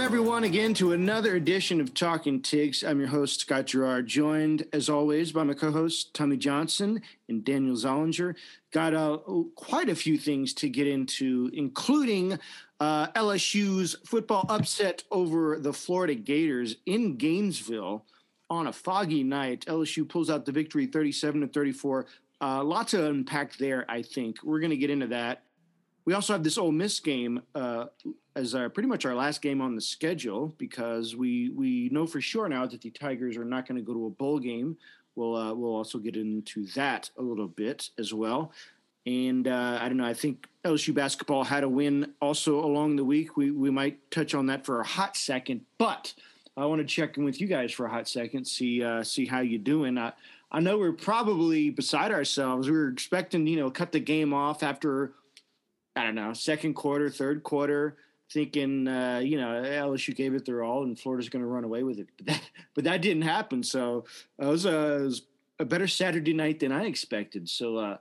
everyone, again to another edition of Talking Tigs. I'm your host, Scott Gerard, joined as always by my co host, Tommy Johnson and Daniel Zollinger. Got uh, quite a few things to get into, including uh, LSU's football upset over the Florida Gators in Gainesville on a foggy night. LSU pulls out the victory 37 to 34. Uh, lots to unpack there, I think. We're going to get into that. We also have this Ole Miss game uh, as our, pretty much our last game on the schedule because we we know for sure now that the Tigers are not going to go to a bowl game. We'll uh, we'll also get into that a little bit as well. And uh, I don't know. I think LSU basketball had a win also along the week. We we might touch on that for a hot second, but I want to check in with you guys for a hot second, see uh, see how you're doing. I I know we're probably beside ourselves. We were expecting you know cut the game off after I don't know second quarter, third quarter thinking, uh, you know, LSU gave it their all and Florida's going to run away with it. But that, but that didn't happen. So uh, it, was a, it, was a, better Saturday night than I expected. So uh,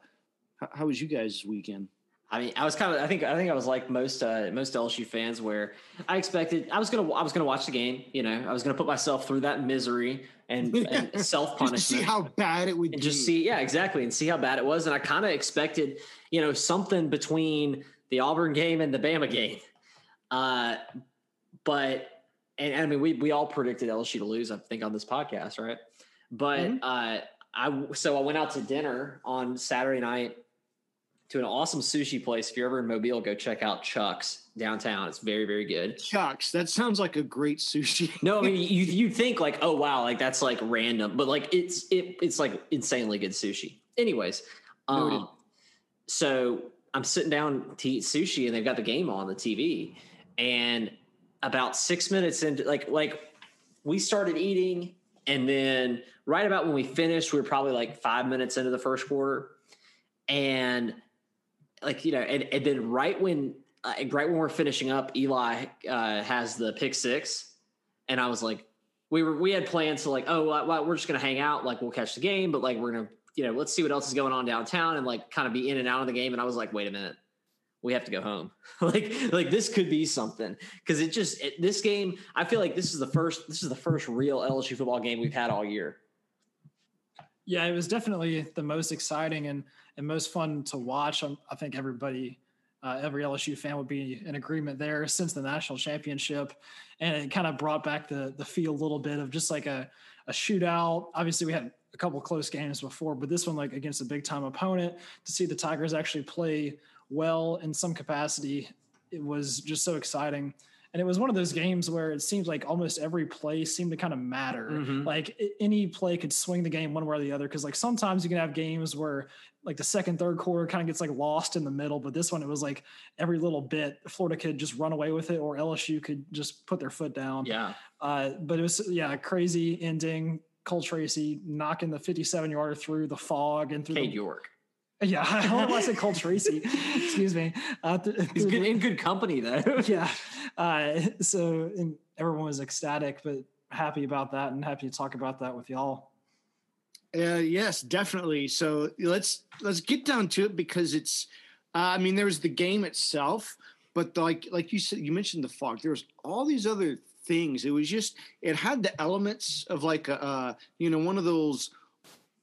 how, how, was you guys' weekend? I mean, I was kind of, I think, I think I was like most, uh, most LSU fans where I expected, I was going to, I was to watch the game, you know, I was going to put myself through that misery and, and self punishment. see how bad it would and be. just see, yeah, exactly. And see how bad it was. And I kind of expected, you know, something between the Auburn game and the Bama game uh, but and, and, I mean, we we all predicted LSU to lose. I think on this podcast, right? But mm-hmm. uh, I so I went out to dinner on Saturday night to an awesome sushi place. If you're ever in Mobile, go check out Chuck's downtown. It's very very good. Chuck's. That sounds like a great sushi. no, I mean you you think like oh wow like that's like random, but like it's it it's like insanely good sushi. Anyways, um, so I'm sitting down to eat sushi and they've got the game on the TV and about six minutes into like like we started eating and then right about when we finished we were probably like five minutes into the first quarter and like you know and, and then right when uh, right when we're finishing up eli uh, has the pick six and i was like we were we had plans to like oh well, we're just gonna hang out like we'll catch the game but like we're gonna you know let's see what else is going on downtown and like kind of be in and out of the game and i was like wait a minute we have to go home. like like this could be something because it just it, this game. I feel like this is the first this is the first real LSU football game we've had all year. Yeah, it was definitely the most exciting and and most fun to watch. Um, I think everybody. Uh, every LSU fan would be in agreement there since the national championship, and it kind of brought back the the feel a little bit of just like a a shootout. Obviously, we had a couple close games before, but this one like against a big time opponent to see the Tigers actually play well in some capacity. It was just so exciting. And it was one of those games where it seems like almost every play seemed to kind of matter. Mm-hmm. Like any play could swing the game one way or the other. Cause like sometimes you can have games where like the second, third quarter kind of gets like lost in the middle. But this one, it was like every little bit Florida could just run away with it or LSU could just put their foot down. Yeah. Uh, but it was, yeah, crazy ending. Cole Tracy knocking the 57 yarder through the fog and through Cade the, York. Yeah, I don't want to say Cole Tracy. Excuse me. Uh, th- He's good in good company though. yeah. Uh, so everyone was ecstatic, but happy about that, and happy to talk about that with y'all. Uh, yes, definitely. So let's let's get down to it because it's. Uh, I mean, there was the game itself, but like like you said, you mentioned the fog. There was all these other things. It was just it had the elements of like a uh, you know one of those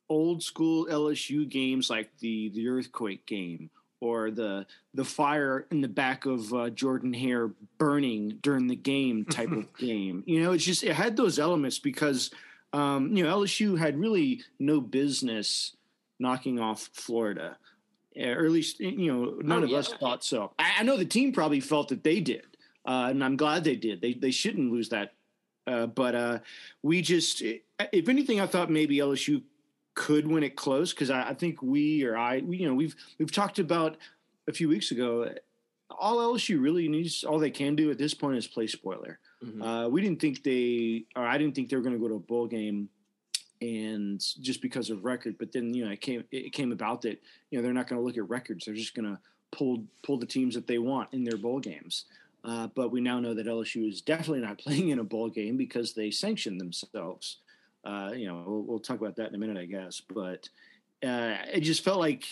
old school LSU games like the the earthquake game or the the fire in the back of uh, Jordan Hare burning during the game type of game. You know, it's just it had those elements because um, you know LSU had really no business knocking off Florida, or at least you know none oh, of yeah. us thought so. I, I, know the team probably felt that they did, uh, and I'm glad they did. They they shouldn't lose that. Uh, but uh, we just, if anything, I thought maybe LSU could win it close because I, I, think we or I, we, you know, we've we've talked about a few weeks ago. All LSU really needs, all they can do at this point is play spoiler. Mm-hmm. Uh, we didn't think they, or I didn't think they were going to go to a bowl game, and just because of record. But then you know, it came it came about that you know they're not going to look at records; they're just going to pull pull the teams that they want in their bowl games. Uh, but we now know that LSU is definitely not playing in a bowl game because they sanctioned themselves. Uh, you know, we'll, we'll, talk about that in a minute, I guess. But uh, it just felt like,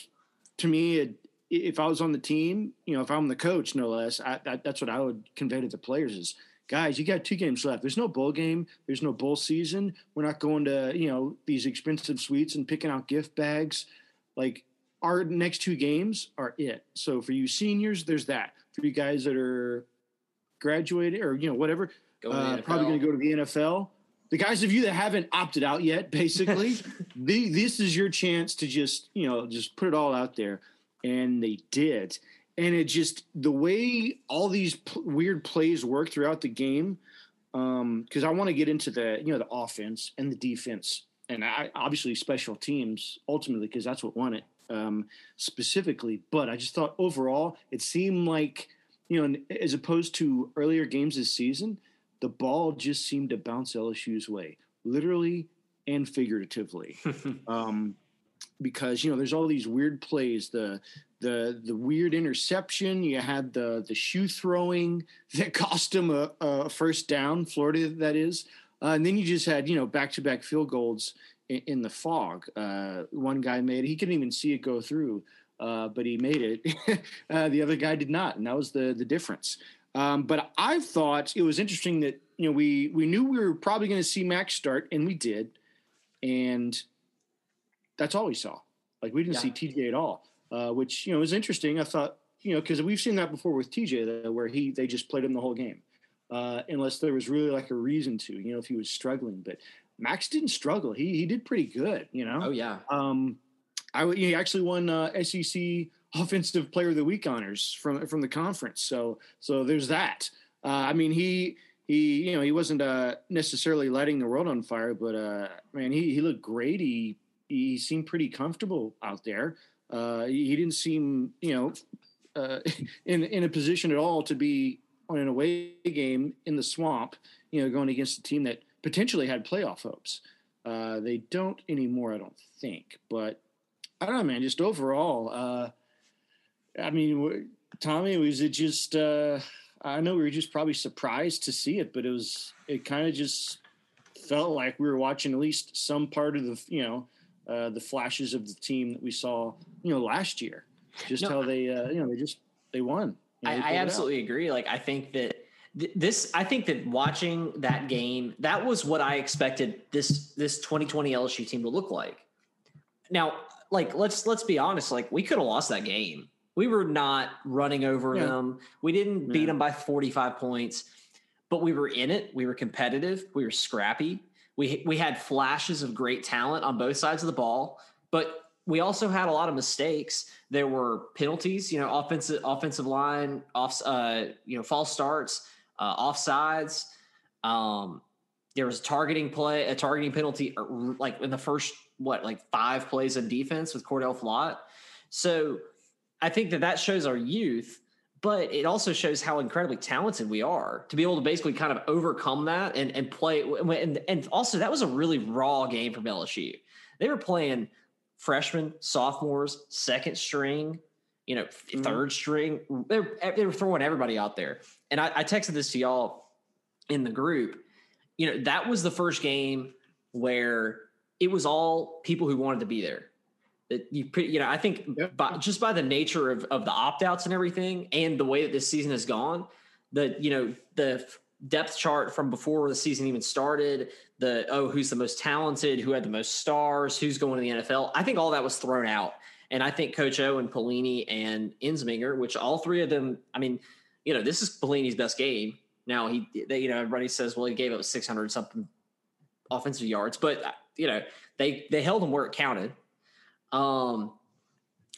to me, it, if I was on the team, you know, if I'm the coach, no less, I, that, that's what I would convey to the players is, guys, you got two games left. There's no bowl game. There's no bowl season. We're not going to, you know, these expensive suites and picking out gift bags. Like our next two games are it. So for you seniors, there's that. For you guys that are graduated or, you know, whatever, uh, probably going to go to the NFL. The guys of you that haven't opted out yet, basically, the, this is your chance to just, you know, just put it all out there. And they did and it just the way all these p- weird plays work throughout the game because um, I want to get into the you know the offense and the defense and I, obviously special teams ultimately because that's what won it um, specifically. But I just thought overall it seemed like you know as opposed to earlier games this season, the ball just seemed to bounce LSU's way, literally and figuratively. um, because you know there's all these weird plays the the the weird interception. You had the the shoe throwing that cost him a, a first down, Florida that is, uh, and then you just had you know back to back field goals in, in the fog. Uh, one guy made he couldn't even see it go through, uh, but he made it. Uh, the other guy did not, and that was the the difference. Um, but I thought it was interesting that you know we we knew we were probably going to see Max start, and we did, and that's all we saw. Like we didn't yeah. see TJ at all uh, which you know was interesting. I thought you know because we've seen that before with TJ though, where he they just played him the whole game, uh, unless there was really like a reason to. You know, if he was struggling, but Max didn't struggle. He he did pretty good. You know. Oh yeah. Um, I he actually won uh, SEC Offensive Player of the Week honors from from the conference. So so there's that. Uh, I mean he he you know he wasn't uh, necessarily lighting the world on fire, but uh, man he he looked great. He he seemed pretty comfortable out there. Uh, he didn't seem, you know, uh, in in a position at all to be on an away game in the swamp. You know, going against a team that potentially had playoff hopes. Uh, they don't anymore, I don't think. But I don't know, man. Just overall, uh, I mean, Tommy, was it just? Uh, I know we were just probably surprised to see it, but it was. It kind of just felt like we were watching at least some part of the, you know, uh, the flashes of the team that we saw, you know, last year. Just no, how they, uh, you know, they just they won. You know, they I, I absolutely agree. Like I think that th- this, I think that watching that game, that was what I expected this this 2020 LSU team to look like. Now, like let's let's be honest, like we could have lost that game. We were not running over yeah. them. We didn't beat them by 45 points, but we were in it. We were competitive. We were scrappy. We we had flashes of great talent on both sides of the ball, but we also had a lot of mistakes. There were penalties, you know, offensive offensive line off, uh, you know, false starts, uh, offsides. Um, there was a targeting play, a targeting penalty, uh, like in the first what, like five plays of defense with Cordale Flott. So I think that that shows our youth but it also shows how incredibly talented we are to be able to basically kind of overcome that and, and play. And, and also, that was a really raw game from LSU. They were playing freshmen, sophomores, second string, you know, mm-hmm. third string. They were, they were throwing everybody out there. And I, I texted this to y'all in the group. You know, that was the first game where it was all people who wanted to be there you pretty, you know I think yep. by, just by the nature of of the opt outs and everything, and the way that this season has gone, the you know the depth chart from before the season even started, the oh who's the most talented, who had the most stars, who's going to the NFL. I think all that was thrown out, and I think Coach O and Pelini and Ensminger, which all three of them, I mean, you know, this is Pelini's best game. Now he, they, you know, everybody says, well, he gave up 600 something offensive yards, but you know, they they held him where it counted um,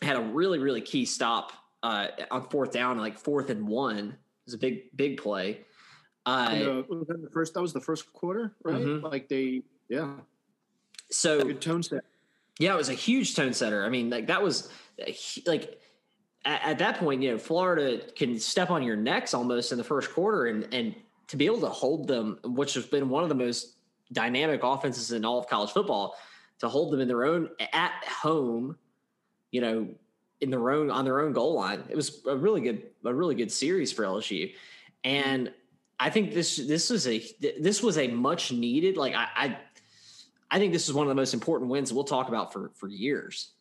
had a really really key stop uh, on fourth down, like fourth and one. It was a big big play. Uh, was that the first? That was the first quarter, right? Mm-hmm. Like they, yeah. So good tone set. Yeah, it was a huge tone setter. I mean, like that was like at, at, that point, you know, Florida can step on your necks almost in the first quarter, and and to be able to hold them, which has been one of the most dynamic offenses in all of college football, to hold them in their own at home, you know, in their own on their own goal line. It was a really good a really good series for LSU, and I think this this was a this was a much needed like I I, I think this is one of the most important wins we'll talk about for for years.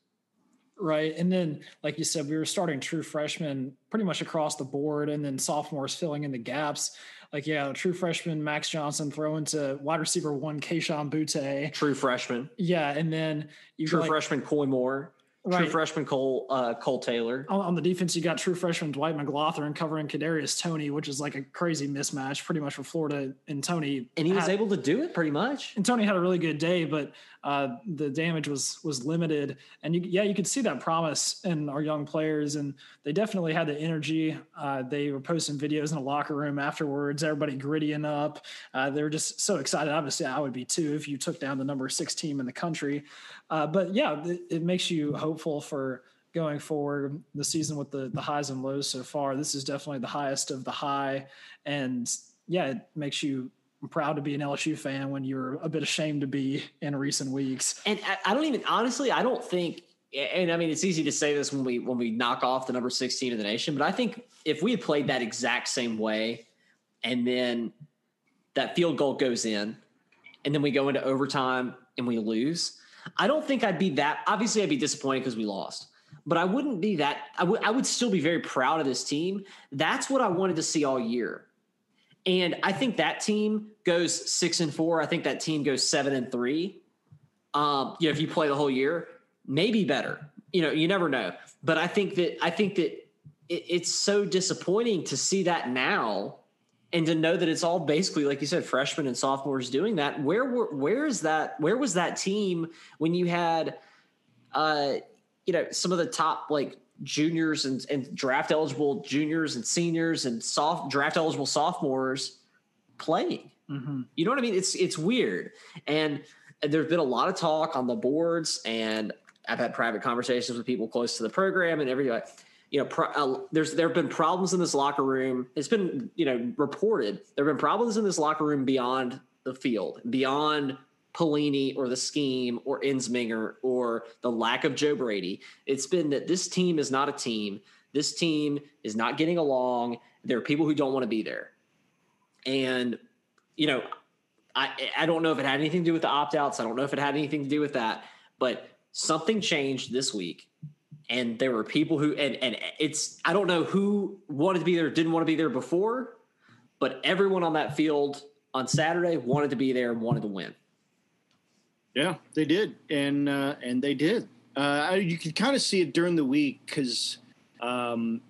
Right. And then, like you said, we were starting true freshmen pretty much across the board, and then sophomores filling in the gaps. Like, yeah, true freshman Max Johnson throwing to wide receiver one, Kayshon Boutte. True freshman. Yeah. And then you true like, freshman Koy Moore. Right. True freshman Cole uh, Kole Taylor. On, on, the defense, you got true freshman Dwight McGlothern covering Kadarius Toney, which is like a crazy mismatch, pretty much for Florida and Toney. And he was able to do it pretty much. And Toney had a really good day, but uh, the damage was was limited. And you, yeah, you could see that promise in our young players, and they definitely had the energy. Uh, they were posting videos in the locker room afterwards, everybody grittying up. Uh, they were just so excited. Obviously, I would be too if you took down the number six team in the country. Uh, but yeah, it, it, makes you hopeful for going forward the season with the the highs and lows so far. This is definitely the highest of the high, and yeah, it makes you proud to be an LSU fan when you're a bit ashamed to be in recent weeks. And I, I don't even honestly, I don't think. And I mean, it's easy to say this when we when we knock off the number sixteen of the nation, but I think if we had played that exact same way, and then that field goal goes in, and then we go into overtime and we lose, I don't think I'd be that. Obviously, I'd be disappointed because we lost, but I wouldn't be that. I would. I would still be very proud of this team. That's what I wanted to see all year, and I think that team goes six and four. I think that team goes seven and three. Um, you know, if you play the whole year, maybe better. You know, you never know. But I think that I think that it, it's so disappointing to see that now and to know that it's all basically like you said freshmen and sophomores doing that where were where is that where was that team when you had uh you know some of the top like juniors and, and draft eligible juniors and seniors and soft draft eligible sophomores playing? Mm-hmm. you know what i mean? It's it's weird. And there's been a lot of talk on the boards and i've had private conversations with people close to the program and everybody you know, pro, uh, there's there have been problems in this locker room. It's been you know reported there have been problems in this locker room beyond the field, beyond Pelini or the scheme or Ensminger or the lack of Joe Brady. It's been that this team is not a team. This team is not getting along. There are people who don't want to be there, and you know, I I don't know if it had anything to do with the opt outs. I don't know if it had anything to do with that, but something changed this week and there were people who and and it's I don't know who wanted to be there didn't want to be there before, but everyone on that field on Saturday wanted to be there and wanted to win. Yeah, they did, and uh, and they did. Uh, you could kind of see it during the week because, um,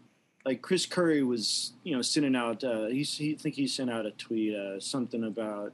like Chris Curry was, you know, sending out. Uh, he, he I think he sent out a tweet, uh, something about,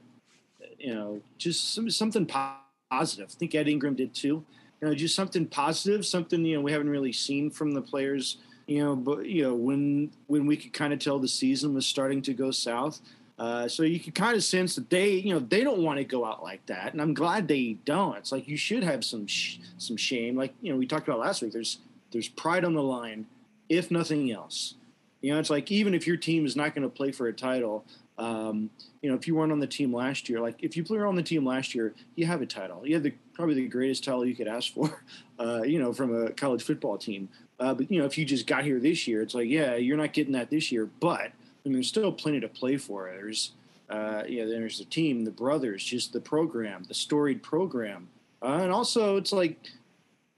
you know, just some, something positive. I think Ed Ingram did too you know, just something positive, something you know we haven't really seen from the players. You know, but you know when when we could kind of tell the season was starting to go south. Uh, so you can kind of sense that they, you know, they don't want to go out like that, and I'm glad they don't. It's like you should have some sh- some shame, like you know we talked about last week. There's there's pride on the line, if nothing else. You know, it's like even if your team is not going to play for a title, um, you know, if you weren't on the team last year, like if you were on the team last year, you have a title. You have the probably the greatest title you could ask for, uh, you know, from a college football team. Uh, but you know, if you just got here this year, it's like, yeah, you're not getting that this year, but I mean, there's still plenty to play for. There's, uh, yeah, there's the team, the brothers, just the program, the storied program, uh, and also it's like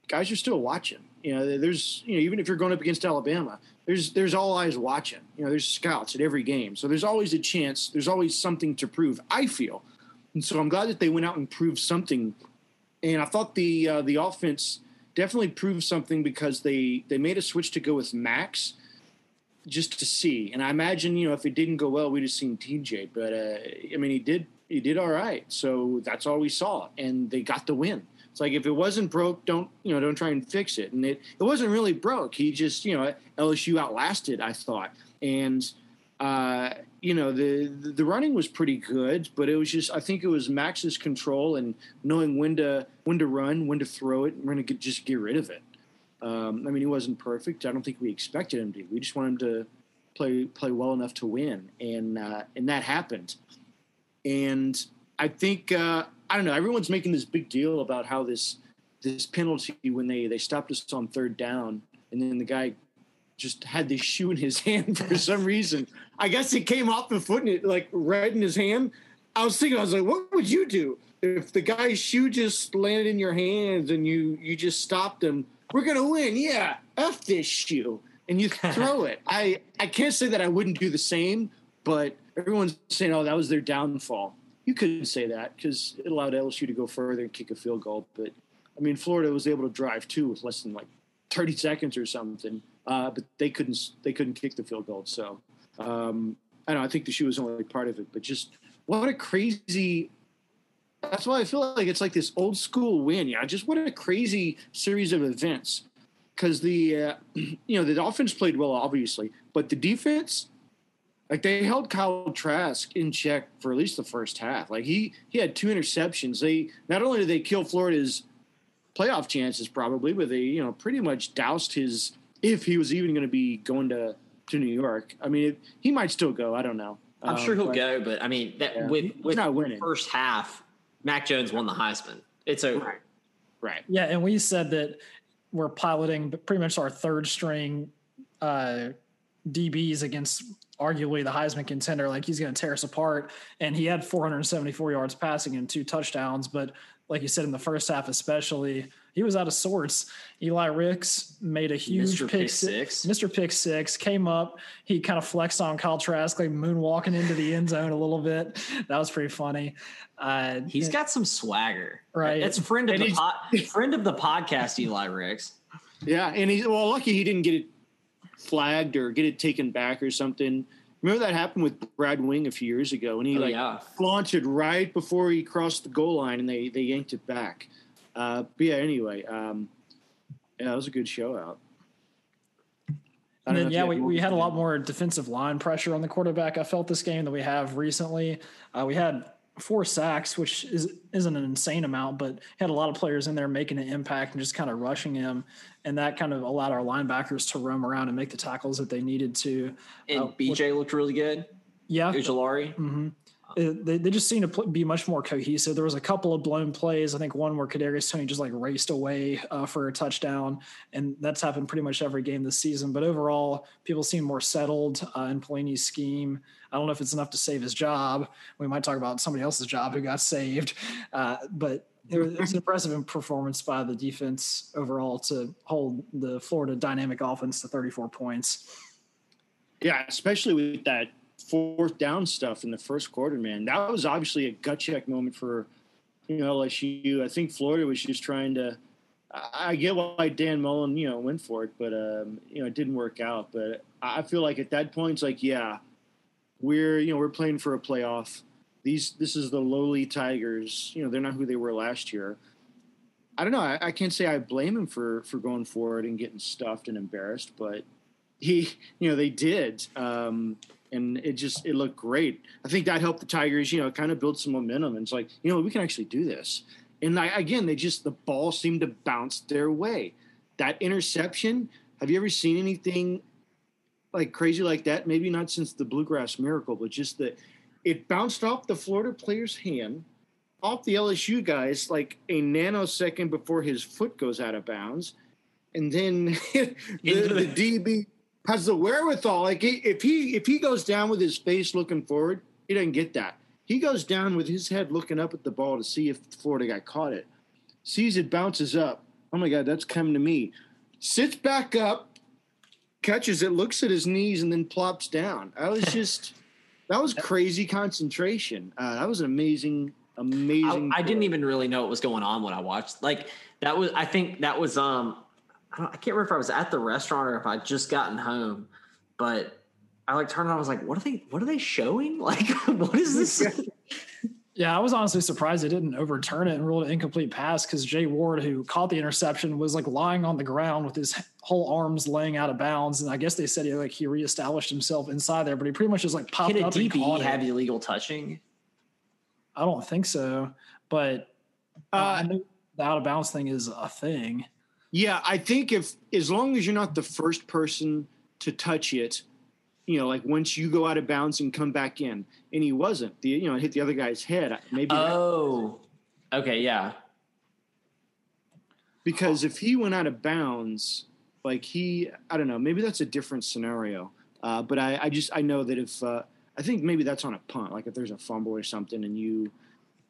guys are still watching. You know, there's you know even if you're going up against Alabama, there's there's all eyes watching. You know, there's scouts at every game, so there's always a chance. There's always something to prove. I feel, and so I'm glad that they went out and proved something. And I thought the uh, the offense definitely proved something because they they made a switch to go with Max just to see. And I imagine you know if it didn't go well, we'd have seen TJ. But uh, I mean, he did he did all right. So that's all we saw, and they got the win. It's like if it wasn't broke, don't you know? Don't try and fix it. And it it wasn't really broke. He just you know LSU outlasted. I thought, and uh, you know the the running was pretty good, but it was just I think it was Max's control and knowing when to when to run, when to throw it, and when to get, just get rid of it. Um, I mean, he wasn't perfect. I don't think we expected him to. We just wanted him to play play well enough to win, and uh, and that happened. And I think uh, I don't know. Everyone's making this big deal about how this this penalty when they they stopped us on third down, and then the guy just had this shoe in his hand for some reason. I guess it came off the foot and it like right in his hand. I was thinking, I was like, what would you do if the guy's shoe just landed in your hands and you you just stopped him we're gonna win. Yeah, f this shoe, and you throw it. I I can't say that I wouldn't do the same, but everyone's saying, oh, that was their downfall. You couldn't say that because it allowed LSU to go further and kick a field goal. But I mean, Florida was able to drive too with less than like 30 seconds or something, uh, but they couldn't they couldn't kick the field goal. So um, I don't know. I think the shoe was only part of it, but just what a crazy. That's why I feel like it's like this old school win. Yeah, just what a crazy series of events. Because the uh, you know the offense played well, obviously, but the defense, like they held Kyle Trask in check for at least the first half. Like he he had two interceptions. They not only did they kill Florida's playoff chances probably, but they you know pretty much doused his if he was even going to be going to to New York. I mean, it, he might still go. I don't know. I'm um, sure he'll but, go, but I mean, that yeah, with with not winning. first half, Mac Jones won the Heisman. It's over. Right. right. Yeah, and we said that we're piloting pretty much our third string uh, DBs against arguably the Heisman contender. Like he's going to tear us apart. And he had 474 yards passing and two touchdowns, but like you said in the first half, especially, he was out of sorts. Eli Ricks made a huge Mr. pick, six. Mr. Pick Six came up. He kind of flexed on Kyle Trask, like moonwalking into the end zone a little bit. That was pretty funny. Uh, He's got some swagger, right? That's friend of the po- friend of the podcast, Eli Ricks. Yeah, and he's well lucky he didn't get it flagged or get it taken back or something. Remember that happened with Brad Wing a few years ago, and he oh, like yeah. flaunted right before he crossed the goal line, and they they yanked it back. Uh, but yeah, anyway, um, yeah, that was a good show out. And then, yeah, we, we had a lot more defensive line pressure on the quarterback. I felt this game that we have recently. Uh, we had four sacks, which is isn't an insane amount, but had a lot of players in there making an impact and just kind of rushing him, and that kind of allowed our linebackers to roam around and make the tackles that they needed to. And uh, BJ looked really good. Yeah, Ojulari. Mm-hmm. They, they just seem to be much more cohesive. There was a couple of blown plays. I think one where Kadarius Toney just like raced away uh, for a touchdown, and that's happened pretty much every game this season. But overall, people seem more settled uh, in Pelini's scheme. I don't know if it's enough to save his job. We might talk about somebody else's job who got saved, uh, but it was, it was, an impressive performance by the defense overall to hold the Florida dynamic offense to 34 points. Yeah, especially with that fourth down stuff in the first quarter, man. That was obviously a gut check moment for you know LSU. I think Florida was just trying to. I get why Dan Mullen, you know, went for it, but um, you know, it didn't work out. But I feel like at that point, it's like, yeah, we're you know we're playing for a playoff. These this is the lowly Tigers. You know they're not who they were last year. I don't know. I, I can't say I blame him for for going forward and getting stuffed and embarrassed, but he you know they did, um, and it just it looked great. I think that helped the Tigers. You know, kind of build some momentum. And it's like you know we can actually do this. And I, again, they just the ball seemed to bounce their way. That interception. Have you ever seen anything like crazy like that. Maybe not since the bluegrass miracle, but just that it bounced off the Florida player's hand, off the LSU guys like a nanosecond before his foot goes out of bounds, and then the, the DB has the wherewithal. Like if he if he goes down with his face looking forward, he doesn't get that. He goes down with his head looking up at the ball to see if Florida guy caught it. Sees it bounces up. Oh my God, that's coming to me. Sits back up, catches it, looks at his knees, and then plops down. I was just that was crazy concentration. Uh, that was an amazing, amazing. I, I, didn't even really know what was going on when I watched. Like that was, I think that was. um I, I can't remember if I was at the restaurant or if I just gotten home, but I like turned on. I was like, "What are they? What are they showing? Like, what is this?" Yeah, I was honestly surprised they didn't overturn it and rule it incomplete pass because Jay Ward, who caught the interception, was like lying on the ground with his whole arms laying out of bounds. And I guess they said he like he reestablished himself inside there, but he pretty much just like popped Can a up DB have illegal touching? I don't think so, but uh, uh, the out of bounds thing is a thing. Yeah, I think if as long as you're not the first person to touch it, you know, like once you go out of bounds and come back in, and he wasn't. The you know, hit the other guy's head. Maybe. Oh, okay, yeah. Because if he went out of bounds, like he, I don't know, maybe that's a different scenario. Uh, but I, I just I know that if uh, I think maybe that's on a punt, like if there's a fumble or something, and you,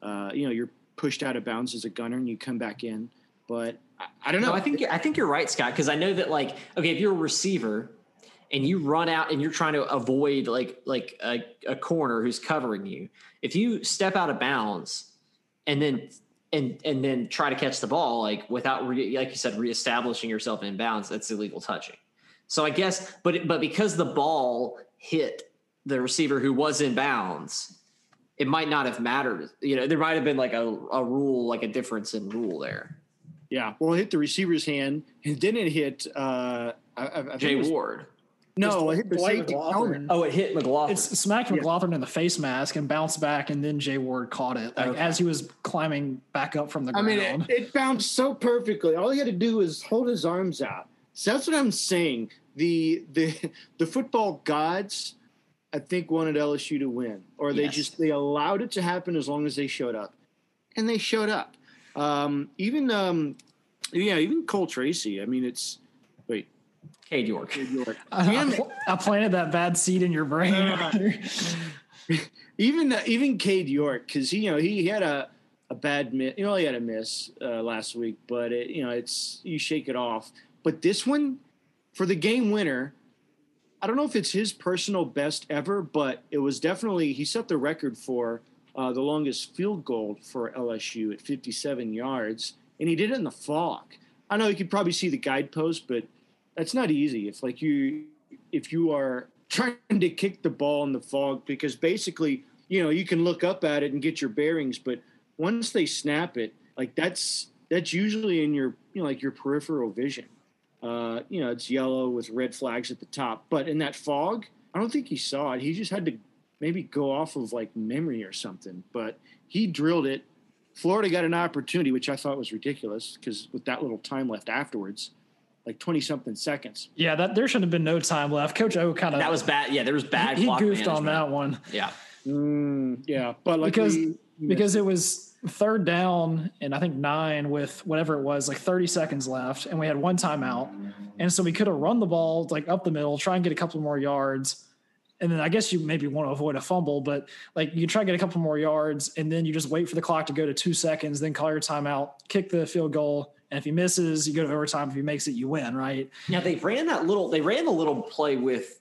uh, you know, you're pushed out of bounds as a gunner and you come back in. But I, I don't know. No, I think I think you're right, Scott. Because I know that like okay, if you're a receiver and you run out and you're trying to avoid like like a, a corner who's covering you, if you step out of bounds and then and and then try to catch the ball like without re, like you said reestablishing yourself in bounds, that's illegal touching. So I guess, but but because the ball hit the receiver who was in bounds, it might not have mattered. You know, there might have been like a, a rule, like a difference in rule there. Yeah, well, it hit the receiver's hand, and then it hit uh, I, I Jay Ward. No, it hit the Dwight McLaughlin. Oh, it hit McLaughlin. It smacked Yeah. McLaughlin in the face mask and bounced back, and then Jay Ward caught it like, Okay. as he was climbing back up from the ground. I mean, it, it bounced so perfectly. All he had to do was hold his arms out. So that's what I'm saying. The the the football gods, I think, wanted LSU to win, or they Yes. just they allowed it to happen as long as they showed up, and they showed up. Um, even um, yeah, even Cole Tracy. I mean, it's wait, Cade York. Cade York. I, I pl- I planted that bad seed in your brain. even even Cade York because he you know he, he had a a bad miss. You know he had a miss uh, last week, but it, you know it's you shake it off. But this one for the game winner, I don't know if it's his personal best ever, but it was definitely he set the record for uh, the longest field goal for LSU at 57 yards, and he did it in the fog. I know you could probably see the guidepost, but that's not easy. If like you if you are trying to kick the ball in the fog, because basically you know you can look up at it and get your bearings, but once they snap it, like that's that's usually in your you know like your peripheral vision. Uh, you know, it's yellow with red flags at the top. But in that fog, I don't think he saw it. He just had to maybe go off of like memory or something. But he drilled it. Florida got an opportunity, which I thought was ridiculous because with that little time left afterwards, like 20 something seconds. yeah, that there shouldn't have been no time left. Coach O kind of That was bad. Yeah, there was bad. he clock goofed on that one Yeah. Mm, yeah. But like because we- because it was third down and I think nine with whatever it was, like 30 seconds left, and we had one timeout. And so we could have run the ball like up the middle, try and get a couple more yards. And then I guess you maybe want to avoid a fumble, but like you try to get a couple more yards and then you just wait for the clock to go to two seconds, then call your timeout, kick the field goal. And if he misses, you go to overtime. If he makes it, you win, right? Now they ran that little. They ran the little play with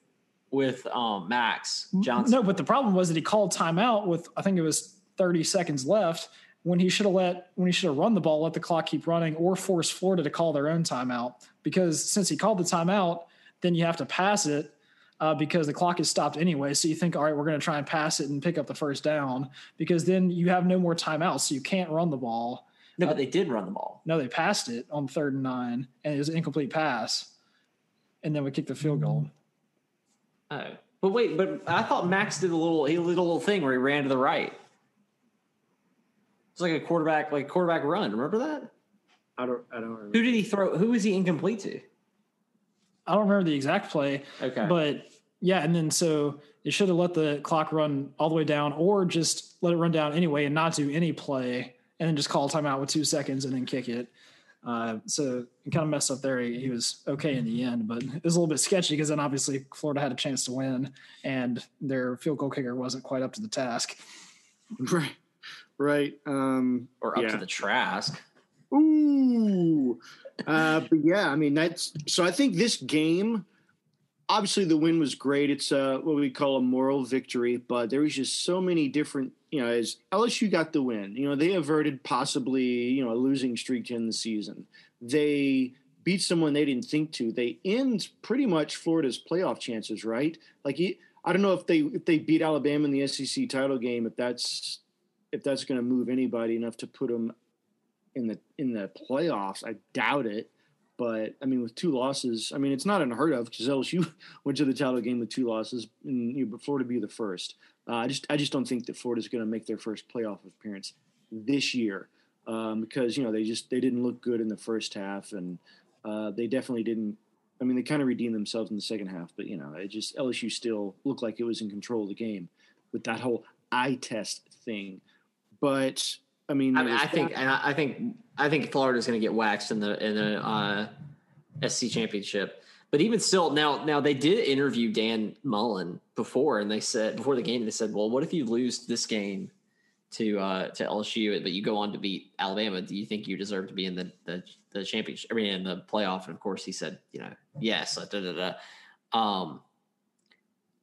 with um, Max Johnson. No, but the problem was that he called timeout with I think it was 30 seconds left when he should have let when he should have run the ball, let the clock keep running, or force Florida to call their own timeout. Because since he called the timeout, then you have to pass it uh, because the clock is stopped anyway. So you think, all right, we're going to try and pass it and pick up the first down because then you have no more timeouts, so you can't run the ball. No, but they did run the ball. No, they passed it on third and nine, and it was an incomplete pass, and then we kicked the field goal. Mm-hmm. Oh, but wait, but I thought Max did a little. He did a little thing where he ran to the right. It's like a quarterback, like quarterback run. Remember that? I don't, I don't remember. Who did he throw? Who was he incomplete to? I don't remember the exact play, Okay, But yeah, and then so they should have let the clock run all the way down, or just let it run down anyway and not do any play, and then just call timeout with two seconds and then kick it. Uh, so it kind of messed up there. He, he was okay in the end, but it was a little bit sketchy because then obviously Florida had a chance to win, and their field goal kicker wasn't quite up to the task. Right. Right. Um, or up yeah. to the Trask. Ooh. Uh, but yeah, I mean that's so. I think this game, obviously, the win was great. It's uh, what we call a moral victory, but there was just so many different. You know, as LSU got the win, you know, they averted possibly you know a losing streak in the season. They beat someone they didn't think to. They end pretty much Florida's playoff chances, right? Like I don't know if they if they beat Alabama in the SEC title game, if that's if that's going to move anybody enough to put them in the in the playoffs. I doubt it. But I mean, with two losses, I mean it's not unheard of because LSU went to the title game with two losses, and you know, Florida be the first. Uh, I just I just don't think that Florida's going to make their first playoff appearance this year um, because you know they just they didn't look good in the first half, and uh, they definitely didn't. I mean, they kind of redeemed themselves in the second half, but you know, it just LSU still looked like it was in control of the game with that whole eye test thing. But I mean, I, mean, I think, and I, I think, I think Florida's going to get waxed in the in the uh, SC championship. But even still, now now they did interview Dan Mullen before, and they said before the game, they said, "Well, what if you lose this game to uh, to LSU, but you go on to beat Alabama. Do you think you deserve to be in the the, the championship? I mean, in the playoff? And of course, he said, you know, yes. Da, da, da. Um,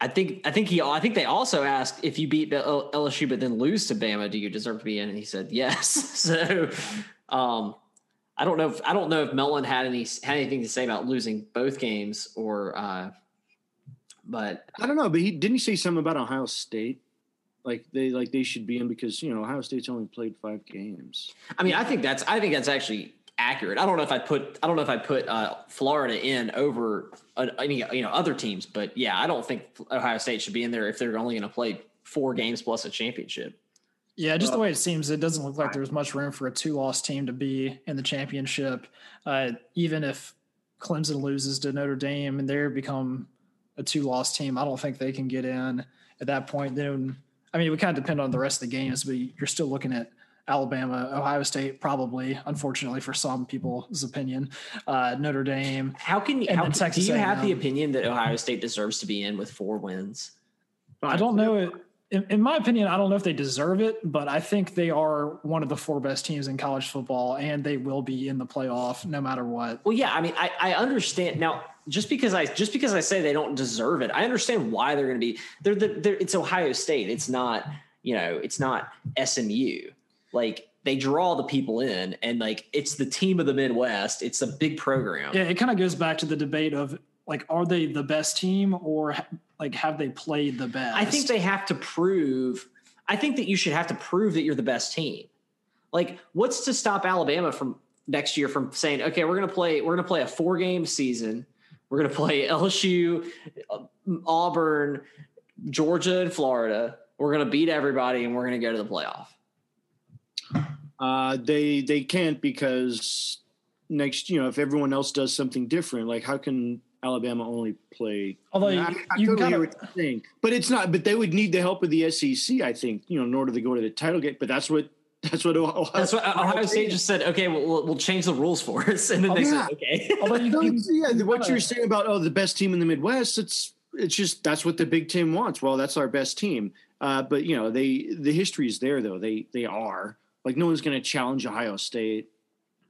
I think I think he I think they also asked if you beat LSU but then lose to Bama, do you deserve to be in? And he said yes. so um, I don't know if I don't know if Mullen had any had anything to say about losing both games or uh, but I don't know. But he didn't he say something about Ohio State? Like they like they should be in because you know Ohio State's only played five games. I mean, I think that's I think that's actually accurate. I don't know if I put I don't know if I put uh, Florida in over uh, any you know other teams, but yeah, I don't think Ohio State should be in there if they're only going to play four games plus a championship. Yeah, just the way it seems, it doesn't look like there's much room for a two-loss team to be in the championship. Uh, even if Clemson loses to Notre Dame and they become a two-loss team, I don't think they can get in at that point. Then, I mean, it would kind of depend on the rest of the games, but you're still looking at Alabama, Ohio State, probably, unfortunately for some people's opinion, uh, Notre Dame. How can you? How can, do you have the opinion that Ohio State deserves to be in with four wins? I don't know it. In, in, my opinion, I don't know if they deserve it, but I think they are one of the four best teams in college football, and they will be in the playoff no matter what. Well, yeah, I mean, I, I understand now. Just because I just because I say they don't deserve it, I understand why they're going to be. They're the. They're, it's Ohio State. It's not. You know, it's not SMU like they draw the people in and like it's the team of the Midwest. It's a big program. Yeah, it kind of goes back to the debate of like are they the best team or like have they played the best? I think they have to prove I think that you should have to prove that you're the best team. Like what's to stop Alabama from next year from saying, "Okay, we're going to play we're going to play a four game season. We're going to play LSU, Auburn, Georgia and Florida. We're going to beat everybody and we're going to go to the playoff." Uh, they they can't because next you know if everyone else does something different, like how can Alabama only play? Although you, I, I you totally gotta, but it's not. But they would need the help of the SEC, I think, you know, in order to go to the title game. But that's what that's what Ohio, that's what Ohio State just said. Okay, we'll, we'll change the rules for us, and then oh, they yeah. said, okay. Although you, you, yeah, what you're saying about oh the best team in the Midwest, it's it's just that's what the Big Ten wants. Well, that's our best team. Uh, but you know they the history is there though. They they are. Like no one's going to challenge Ohio State,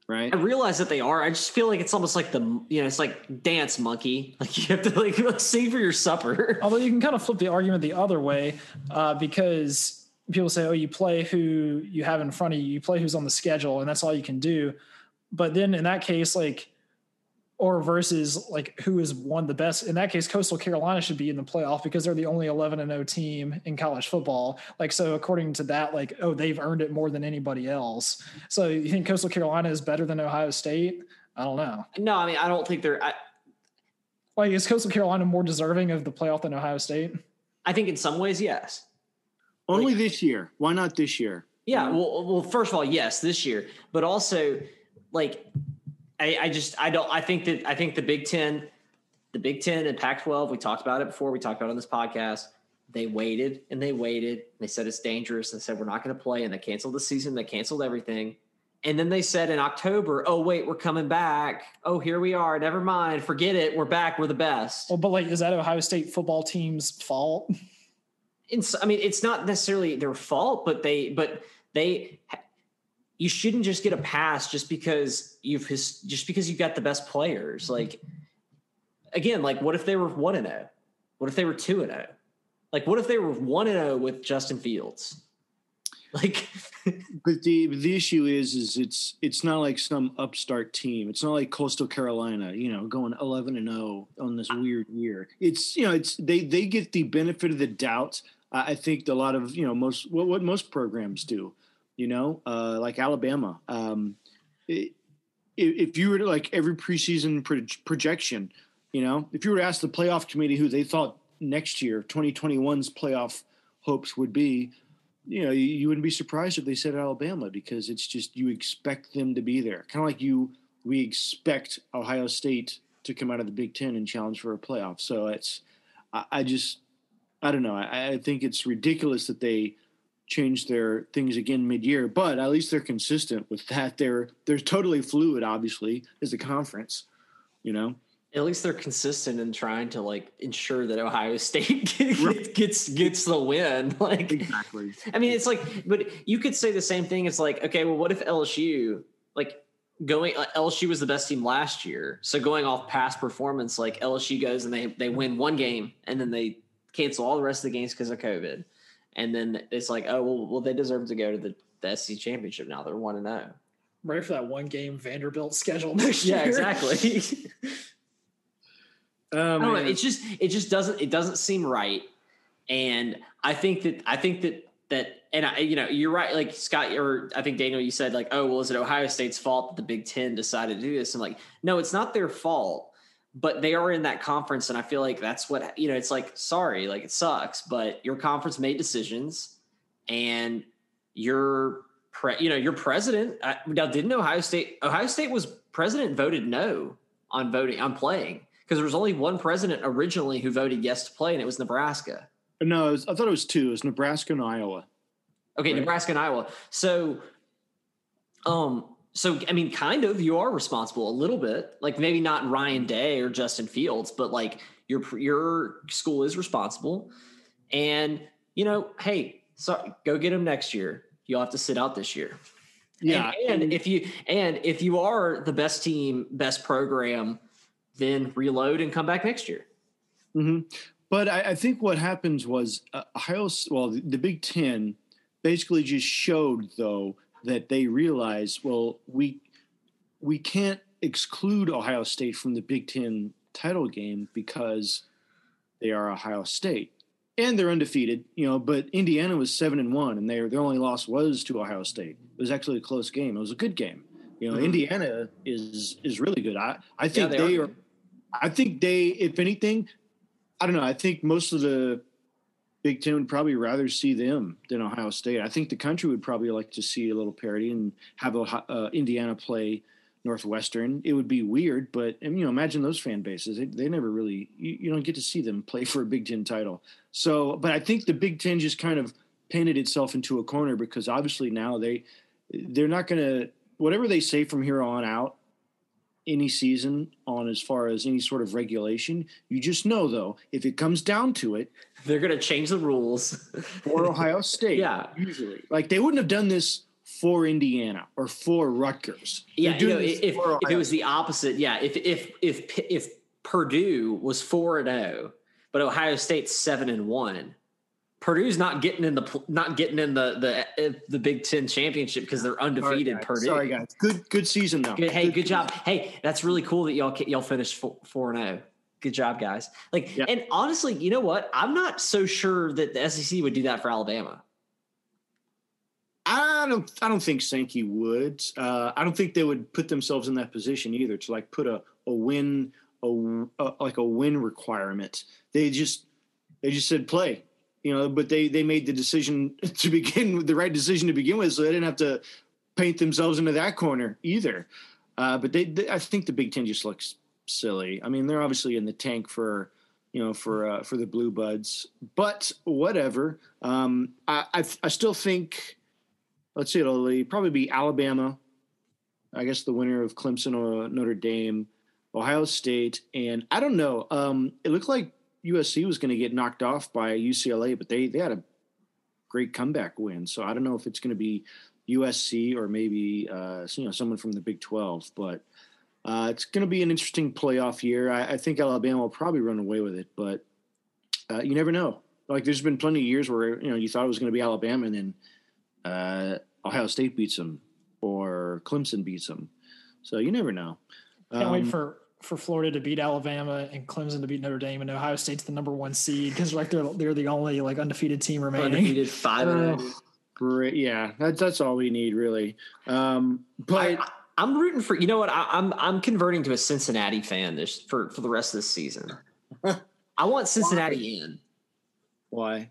right? I realize that they are. I just feel like it's almost like the you know it's like dance monkey. Like you have to like save for your supper. Although you can kind of flip the argument the other way uh, because people say, "Oh, you play who you have in front of you. You play who's on the schedule, and that's all you can do." But then in that case, like or versus like who has won the best. In that case, Coastal Carolina should be in the playoff because they're the only 11 and 0 team in college football. Like, so according to that, like, oh, they've earned it more than anybody else. So you think Coastal Carolina is better than Ohio State? I don't know. No, I mean, I don't think they're. I, like, is Coastal Carolina more deserving of the playoff than Ohio State? I think in some ways, yes. Only like, this year. Why not this year? Yeah. Well, well, first of all, yes, this year, but also like I, I just I don't I think that I think the Big Ten, the Big Ten and Pac-12, we talked about it before. We talked about it on this podcast. They waited and they waited. And they said it's dangerous. And said we're not going to play. And they canceled the season. They canceled everything. And then they said in October, "Oh wait, we're coming back. Oh, here we are. Never mind. Forget it. We're back. We're the best." Well, but like, is that Ohio State football team's fault? It's, I mean, it's not necessarily their fault, but they, but they you shouldn't just get a pass just because you've his, just because you've got the best players. Mm-hmm. Like again, like what if they were one and zero? Oh? What if they were two and zero? Oh? Like what if they were one and zero oh with Justin Fields? Like, but the the issue is, is it's it's not like some upstart team. It's not like Coastal Carolina, you know, going eleven and zero on this weird year. It's you know, it's they they get the benefit of the doubt. I think a lot of you know most what, what most programs do you know, uh, like Alabama. Um, it, if you were to like every preseason pro- projection, you know, if you were to ask the playoff committee who they thought next year, 2021's playoff hopes would be, you know, you, you wouldn't be surprised if they said Alabama because it's just you expect them to be there. Kind of like you, we expect Ohio State to come out of the Big Ten and challenge for a playoff. So it's, I, I just, I don't know. I, I think it's ridiculous that they change their things again mid-year, but at least they're consistent with that. They're they're totally fluid, obviously, as a conference, you know. at least they're consistent in trying to like ensure that Ohio State gets gets the win. Like exactly. I mean, it's like, but you could say the same thing. It's like, okay, well, what if LSU like going? Uh, LSU was the best team last year, so going off past performance, like LSU goes and they they win one game and then they cancel all the rest of the games because of COVID, and then it's like, oh well, well they deserve to go to the, the SEC championship now. They're one and zero. Oh. Ready for that one game Vanderbilt schedule next yeah, year. Yeah, exactly. Um, I don't know. It just it just doesn't it doesn't seem right, and I think that I think that that and I you know you're right. Like Scott or I think Daniel, you said like, oh well, is it Ohio State's fault that the Big Ten decided to do this? I'm like, no, it's not their fault, but they are in that conference, and I feel like that's what you know. It's like sorry, like it sucks, but your conference made decisions, and your pre, you know your president. I, now didn't Ohio State Ohio State was president voted no on voting on playing because there was only one president originally who voted yes to play, and it was Nebraska. No, was, I thought it was two. It was Nebraska and Iowa. Okay, right? Nebraska and Iowa. So, um, so I mean, kind of, you are responsible a little bit. Like maybe not Ryan Day or Justin Fields, but like your your school is responsible. And you know, hey, so go get them next year. You'll have to sit out this year. Yeah, and, and if you and if you are the best team, best program then reload and come back next year. Mm-hmm. But I, I, think what happens was uh, Ohio, well, the, the Big Ten basically just showed though that they realize, well, we we can't exclude Ohio State from the Big Ten title game because they are Ohio State and they're undefeated, you know. But Indiana was seven and one, and their their only loss was to Ohio State. It was actually a close game. It was a good game. You know, mm-hmm. Indiana is is really good. I I think yeah, they, they, are. are I think they, if anything, I don't know. I think most of the Big Ten would probably rather see them than Ohio State. I think the country would probably like to see a little parity and have a, uh, Indiana play Northwestern. It would be weird, but you know, imagine those fan bases. They, they never really you, you, don't get to see them play for a Big Ten title. So, but I think the Big Ten just kind of painted itself into a corner because obviously now they they're not going to whatever they say from here on out any season on as far as any sort of regulation. You just know, though, if it comes down to it, they're going to change the rules for Ohio State. yeah, usually, like they wouldn't have done this for Indiana or for Rutgers. Yeah, you know, if, if it was the opposite, yeah, if if if if Purdue was four and zero, oh, but Ohio State's seven and one, Purdue's not getting in the not getting in the the uh, the Big Ten championship because they're undefeated. Sorry Purdue. Sorry guys. Good good season though. Good, hey, good, good job. Hey, that's really cool that y'all y'all finished four and zero. Oh. Good job, guys. Like, yeah. and honestly, you know what? I'm not so sure that the SEC would do that for Alabama. I don't. I don't think Sankey would. Uh, I don't think they would put themselves in that position either to like put a a win a, a like a win requirement. They just they just said play you know, but they they made the decision to begin with the right decision to begin with, so they didn't have to paint themselves into that corner either. Uh, but they, they, I think the Big Ten just looks silly. I mean, they're obviously in the tank for you know for uh, for the Blue Buds, but whatever. Um, I, I, I still think let's see, it'll probably be Alabama. I guess the winner of Clemson or Notre Dame, Ohio State, and I don't know. Um, it looked like USC was going to get knocked off by UCLA, but they they had a great comeback win. So I don't know if it's going to be USC or maybe uh, you know someone from the Big Twelve, but uh, it's going to be an interesting playoff year. I, I, think Alabama will probably run away with it, but uh, you never know. Like there's been plenty of years where you know you thought it was going to be Alabama, and then uh, Ohio State beats them or Clemson beats them. So you never know. Can't um, wait for for Florida to beat Alabama and Clemson to beat Notre Dame and Ohio State's the number one seed because like they're they're the only like undefeated team remaining. Undefeated five. Uh, great, yeah, that's that's all we need really. Um, but I, am rooting for you know what I, am I'm, I'm converting to a Cincinnati fan this for for the rest of the season. I want Cincinnati Why? in. Why?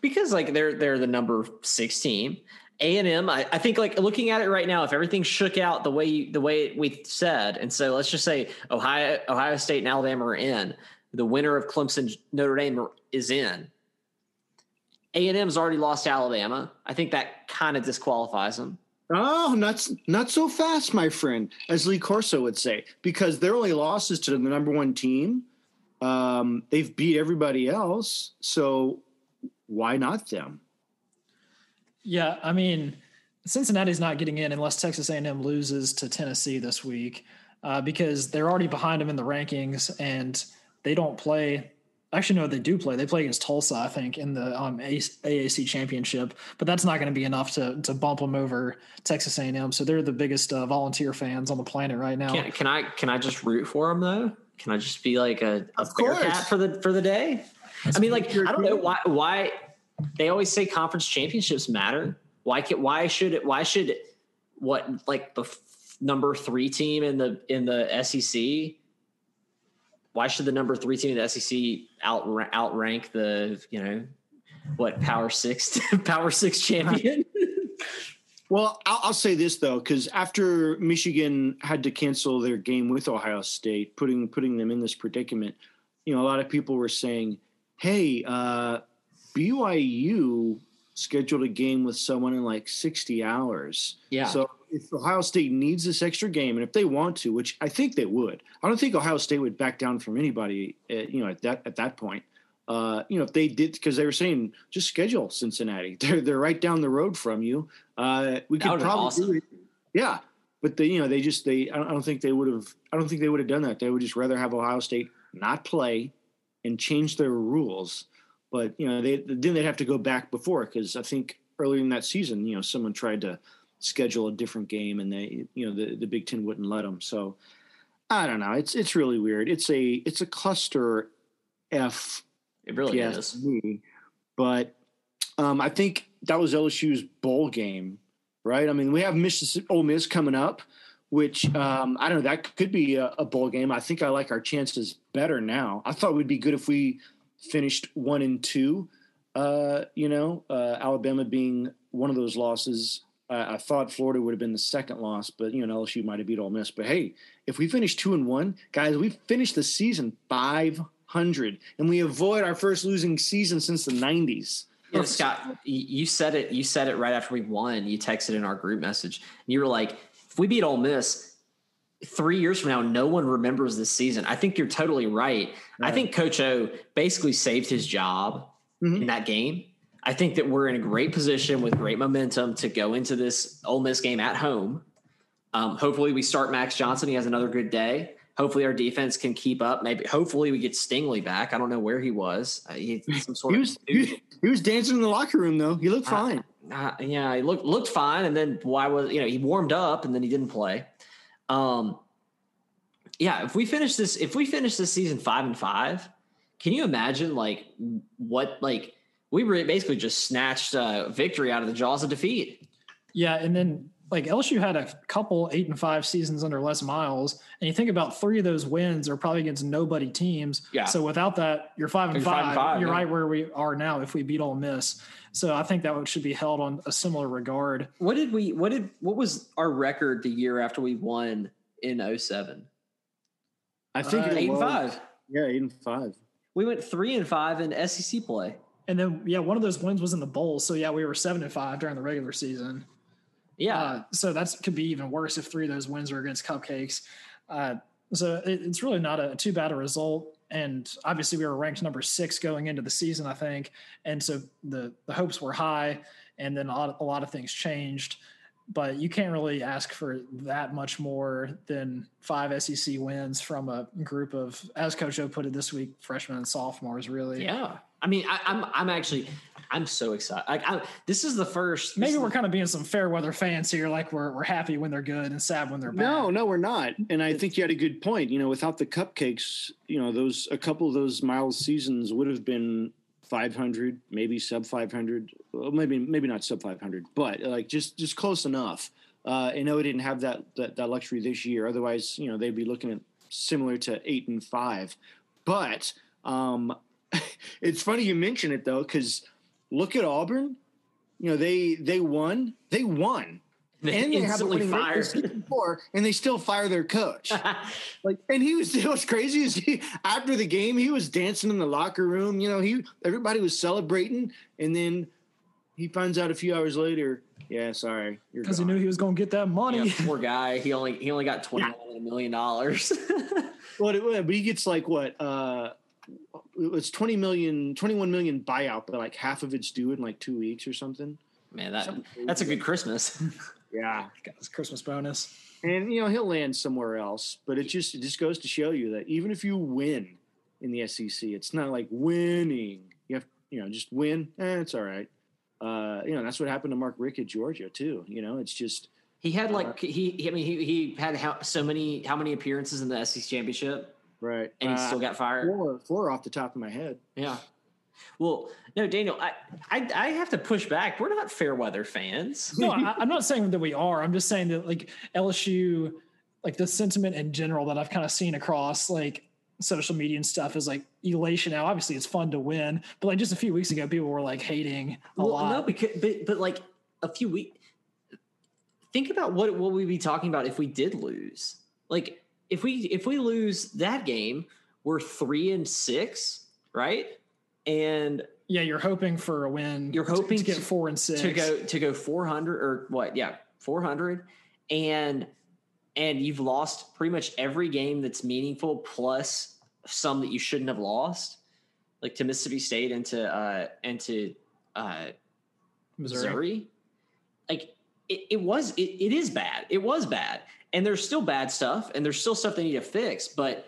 Because like they're they're the number six team. A and M, I, I think like looking at it right now, if everything shook out the way you, the way we said, and so let's just say Ohio, Ohio State and Alabama are in, the winner of Clemson Notre Dame is in. A and M's already lost to Alabama. I think that kind of disqualifies them. Oh, not not so fast, my friend, as Lee Corso would say, because their only losses to the number one team. Um, they've beat everybody else, so why not them? Yeah, I mean, Cincinnati's not getting in unless Texas A&M loses to Tennessee this week, uh, because they're already behind them in the rankings, and they don't play Actually, no, they do play. They play against Tulsa, I think, in the um, AAC championship. But that's not going to be enough to to bump them over Texas A&M. So they're the biggest uh, volunteer fans on the planet right now. Can, can, I can I just root for them though? Can I just be like a, a cat for the for the day? That's I mean, like I don't know why why they always say conference championships matter. Why can, why should it why should what like the f- number three team in the in the SEC why should the number three team in the SEC out outrank the you know what power six power six champion? well, I'll, I'll, say this though, because after Michigan had to cancel their game with Ohio State, putting putting them in this predicament, you know, a lot of people were saying, "Hey, uh, BYU scheduled a game with someone in like 60 hours. Yeah. So if Ohio State needs this extra game, and if they want to, which I think they would, I don't think Ohio State would back down from anybody. At, uh, you know, at that at that point, uh, you know, if they did, because they were saying just schedule Cincinnati. They're they're right down the road from you. Uh, we could probably awesome. do it. Yeah, but they, you know, they just they. I don't, I don't think they would have. I don't think they would have done that. They would just rather have Ohio State not play and change their rules but you know, they then they'd have to go back before because I think earlier in that season, you know, someone tried to schedule a different game and they, you know, the the Big Ten wouldn't let them. So I don't know. It's it's really weird. It's a it's a cluster F. It really is. Me. But um, I think that was LSU's bowl game, right? I mean, we have Mississippi Ole Miss coming up, which um, I don't know. That could be a, a bowl game. I think I like our chances better now. I thought it would be good if we finished one and two. Uh, you know, uh, Alabama being one of those losses. I thought Florida would have been the second loss, but you know LSU might have beat Ole Miss. But hey, if we finish two and one, guys, we finished the season five hundred, and we avoid our first losing season since the nineties. Yeah, Scott, you said it. You said it right after we won. You texted in our group message, and you were like, "If we beat Ole Miss, three years from now, no one remembers this season. I think you're totally right. right. I think Coach O basically saved his job mm-hmm. in that game. I think that we're in a great position with great momentum to go into this Ole Miss game at home. Um, hopefully, we start Max Johnson. He has another good day. Hopefully, our defense can keep up. Maybe, hopefully, we get Stingley back. I don't know where he was. Uh, he, some sort he was, of, he, he, was dancing in the locker room though. He looked fine. Uh, uh, yeah, he looked looked fine. And then why was you know he warmed up and then he didn't play. Um, yeah, if we finish this, if we finish this season five and five, can you imagine like what like we basically just snatched uh, victory out of the jaws of defeat? Yeah, and then like LSU had a couple eight and five seasons under Les Miles, and you think about three of those wins are probably against nobody teams. Yeah. So without that, you're five and, you're five. five, and five. You're yeah. right where we are now if we beat Ole Miss. So I think that should be held on a similar regard. What did we? What did? What was our record the year after we won in 07? I think uh, eight and five. Yeah, eight and five. We went three and five in SEC play. And then yeah, one of those wins was in the bowl. So yeah, we were seven and five during the regular season. Yeah. Uh, so that could be even worse if three of those wins are against cupcakes. Uh, so it, it's really not a too bad a result. And obviously we were ranked number six going into the season, I think. And so the the hopes were high, and then a lot, a lot of things changed but you can't really ask for that much more than five SEC wins from a group of, as Coach O put it this week, freshmen and sophomores. Really, yeah. I mean, I, am I'm, I'm actually I'm so excited. Like, I, this is the first. Maybe we're kind of being some fair weather fans here. Like we're we're happy when they're good and sad when they're bad. No, no, we're not. And I think you had a good point. You know, without the cupcakes, you know, those a couple of those miles seasons would have been 500, maybe sub 500, well, maybe maybe not sub 500, but like just just close enough. Uh, I know it didn't have that, that that luxury this year. Otherwise, you know, they'd be looking at similar to eight and five. But um, it's funny you mention it though, because look at Auburn. You know, they they won. They won. They and they have a winning record before, and they still fire their coach. like, and he was what's crazy is he after the game he was dancing in the locker room. You know, he everybody was celebrating, and then he finds out a few hours later. Yeah, sorry, because he knew he was going to get that money. Yeah, poor guy. He only he only got twenty million dollars. well, but he gets like what? uh It's 20 million, 21 million buyout, but like half of it's due in like two weeks or something. Man, that that's a good Christmas. yeah, got his Christmas bonus. And you know he'll land somewhere else, but it just it just goes to show you that even if you win in the SEC, it's not like winning. You have you know just win. Eh, it's all right. Uh, you know that's what happened to Mark Richt at Georgia too. You know it's just he had like uh, he, I mean he he had how, so many how many appearances in the SEC championship, right? And he uh, still got fired. Four, four off the top of my head. Yeah. Well, no, Daniel, I, I, I have to push back. We're not fair weather fans. no, I, I'm not saying that we are. I'm just saying that like LSU, like the sentiment in general that I've kind of seen across like social media and stuff is like elation now. Obviously, it's fun to win, but like just a few weeks ago, people were like hating a well, lot. No, because but but like a few weeks. Think about what what we'd be talking about if we did lose. Like if we if we lose that game, we're three and six, right? And yeah, you're hoping for a win. You're hoping to, to get four and six to go to go four hundred or what? Yeah, four hundred, and and you've lost pretty much every game that's meaningful, plus some that you shouldn't have lost, like to Mississippi State and to uh, and to uh, Missouri. Missouri. Like it, it was, it, it is bad. It was bad, and there's still bad stuff, and there's still stuff they need to fix, but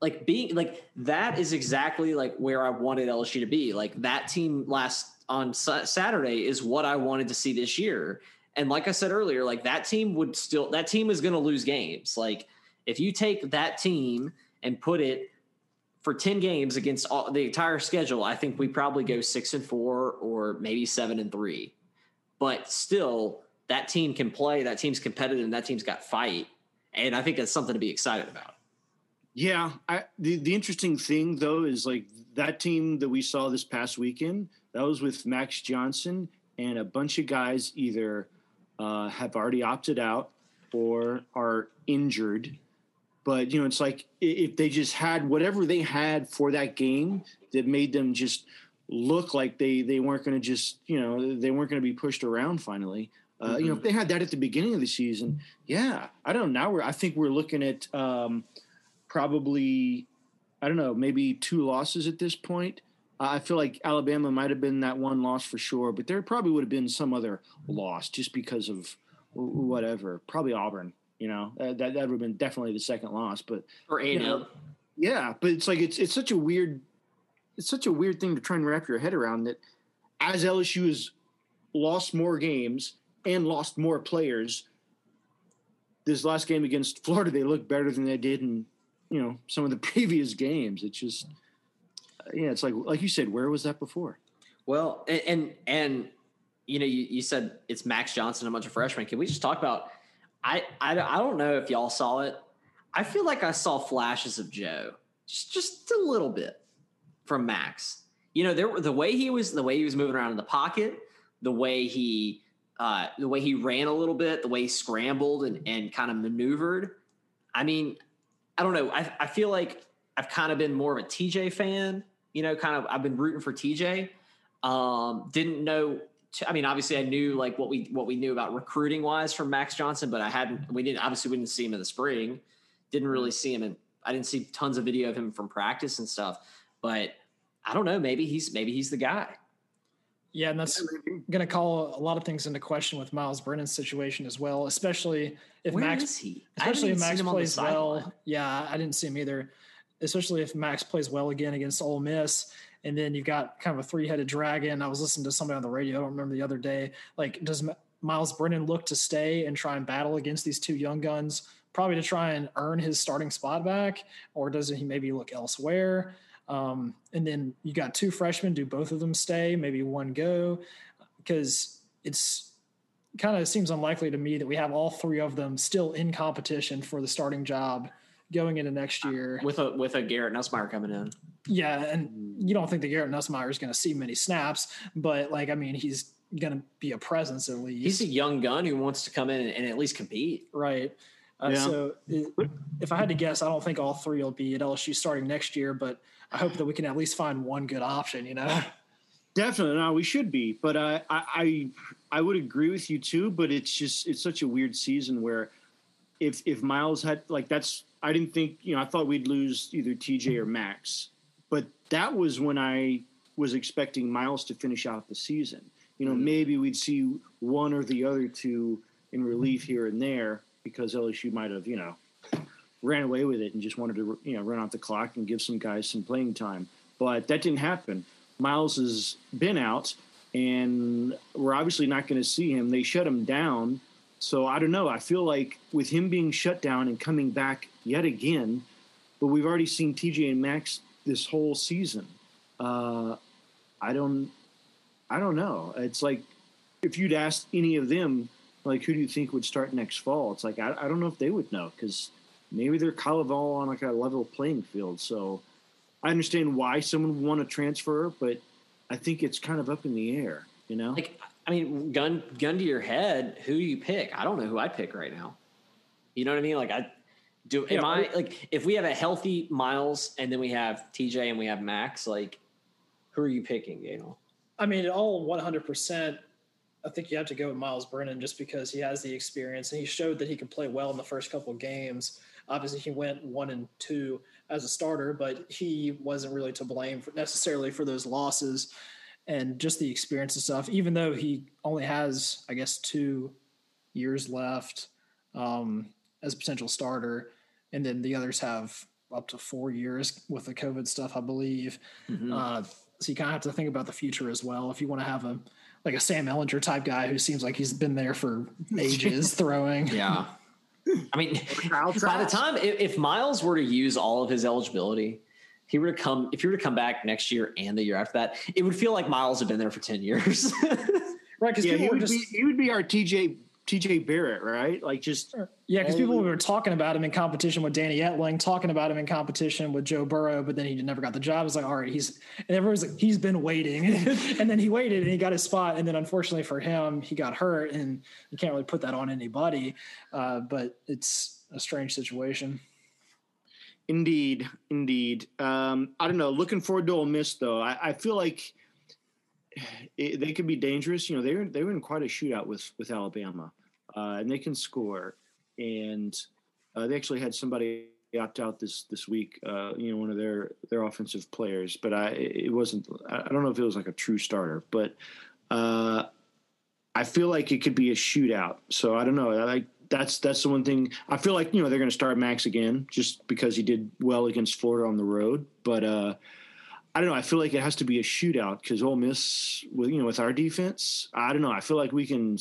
like being like that is exactly like where I wanted LSU to be. Like that team last on Saturday is what I wanted to see this year. And like I said earlier, like that team would still that team is going to lose games. Like if you take that team and put it for 10 games against all, the entire schedule, I think we probably go 6 and 4 or maybe 7 and 3. But still that team can play, that team's competitive and that team's got fight. And I think that's something to be excited about. Yeah, I, the the interesting thing though is like that team that we saw this past weekend. That was with Max Johnson and a bunch of guys either uh, have already opted out or are injured. But you know, it's like if they just had whatever they had for that game that made them just look like they they weren't going to just you know they weren't going to be pushed around finally. Uh, mm-hmm. You know, if mm-hmm. they had that at the beginning of the season, yeah, I don't know. Now we're I think we're looking at. Um, probably, I don't know, maybe two losses at this point. Uh, I feel like Alabama might have been that one loss for sure, but there probably would have been some other loss just because of whatever. Probably Auburn. You know, uh, that that would have been definitely the second loss. But or A you yeah, but it's like it's it's such a weird it's such a weird thing to try and wrap your head around that as LSU has lost more games and lost more players. This last game against Florida, they look better than they did in you know some of the previous games. It's just uh, yeah, it's like like you said, where was that before? Well, and and, and you know, you, you said it's Max Johnson, a bunch of freshmen. Can we just talk about? I, I I don't know if y'all saw it. I feel like I saw flashes of Joe, just just a little bit from Max. You know, there the way he was, the way he was moving around in the pocket, the way he uh, the way he ran a little bit, the way he scrambled and, and kind of maneuvered. I mean, I don't know. I, I feel like I've kind of been more of a TJ fan. You know, kind of I've been rooting for TJ. Um, didn't know. T- I mean, obviously, I knew like what we what we knew about recruiting wise from Max Johnson, but I hadn't. We didn't obviously we didn't see him in the spring. Didn't really see him, and I didn't see tons of video of him from practice and stuff. But I don't know. Maybe he's maybe he's the guy. Yeah, and that's going to call a lot of things into question with Myles Brennan's situation as well, especially if Where Max, especially if Max plays well. Yeah, I didn't see him either. Especially if Max plays well again against Ole Miss, and then you've got kind of a three-headed dragon. I was listening to somebody on the radio. I don't remember the other day. Like, does Myles Brennan look to stay and try and battle against these two young guns, probably to try and earn his starting spot back, or does he maybe look elsewhere? Um, and then you got two freshmen. Do both of them stay? Maybe one go? Because it's kind of seems unlikely to me that we have all three of them still in competition for the starting job going into next year with a with a Garrett Nussmeier coming in. Yeah, and you don't think that Garrett Nussmeier is going to see many snaps, but like I mean, he's going to be a presence at least. He's a young gun who wants to come in and, and at least compete. Right. Uh, yeah. So it, if I had to guess, I don't think all three will be at LSU starting next year, but I hope that we can at least find one good option, you know? Definitely, no, we should be. But uh, I, I, I would agree with you too. But it's just it's such a weird season where if if Myles had like that's I didn't think you know I thought we'd lose either TJ or Max, but that was when I was expecting Myles to finish out the season. You know, mm-hmm. maybe we'd see one or the other two in relief here and there because LSU might have you know ran away with it and just wanted to you know run out the clock and give some guys some playing time. But that didn't happen. Myles has been out, and we're obviously not going to see him. They shut him down so I don't know. I feel like with him being shut down and coming back yet again, but we've already seen TJ and Max this whole season. Uh, I don't, I don't know. It's like if you'd asked any of them, like who do you think would start next fall? It's like I, I don't know if they would know because maybe they're kind of all on like a level playing field. So I understand why someone would want to transfer, but I think it's kind of up in the air. You know, like I mean, gun gun to your head, who do you pick? I don't know who I'd pick right now. You know what I mean? Like I do am I like if we have a healthy Myles and then we have TJ and we have Max, like who are you picking, Daniel? I mean, all 100%. I think you have to go with Myles Brennan just because he has the experience and he showed that he could play well in the first couple of games. Obviously, he went one and two as a starter, but he wasn't really to blame for necessarily for those losses and just the experience and stuff. Even though he only has, I guess, two years left um, as a potential starter, and then the others have up to four years with the COVID stuff, I believe. Mm-hmm. Uh, so you kind of have to think about the future as well. If you want to have a like a Sam Ehlinger type guy who seems like he's been there for ages throwing. Yeah. I mean, by the time if, if Myles were to use all of his eligibility, he were to come if he were to come back next year and the year after that, it would feel like Myles had been there for ten years. right? Because yeah, he would just, be he would be our TJ TJ Barrett, right? Like just yeah, because people were talking about him in competition with Danny Etling, talking about him in competition with Joe Burrow, but then he never got the job. It's like, all right, he's and everyone's like, he's been waiting, and then he waited and he got his spot, and then unfortunately for him, he got hurt, and you can't really put that on anybody. Uh, but it's a strange situation. Indeed, indeed. Um, I don't know. Looking forward to Ole Miss, though. I, I feel like it, they could be dangerous. You know, they were they were in quite a shootout with with Alabama, uh, and they can score. And uh, they actually had somebody opt out this this week. Uh, you know, one of their their offensive players, but I it wasn't. I don't know if it was like a true starter, but uh, I feel like it could be a shootout. So I don't know. I that's that's the one thing I feel like you know they're going to start Max again just because he did well against Florida on the road. But uh, I don't know. I feel like it has to be a shootout because Ole Miss with you know with our defense. I don't know. I feel like we can.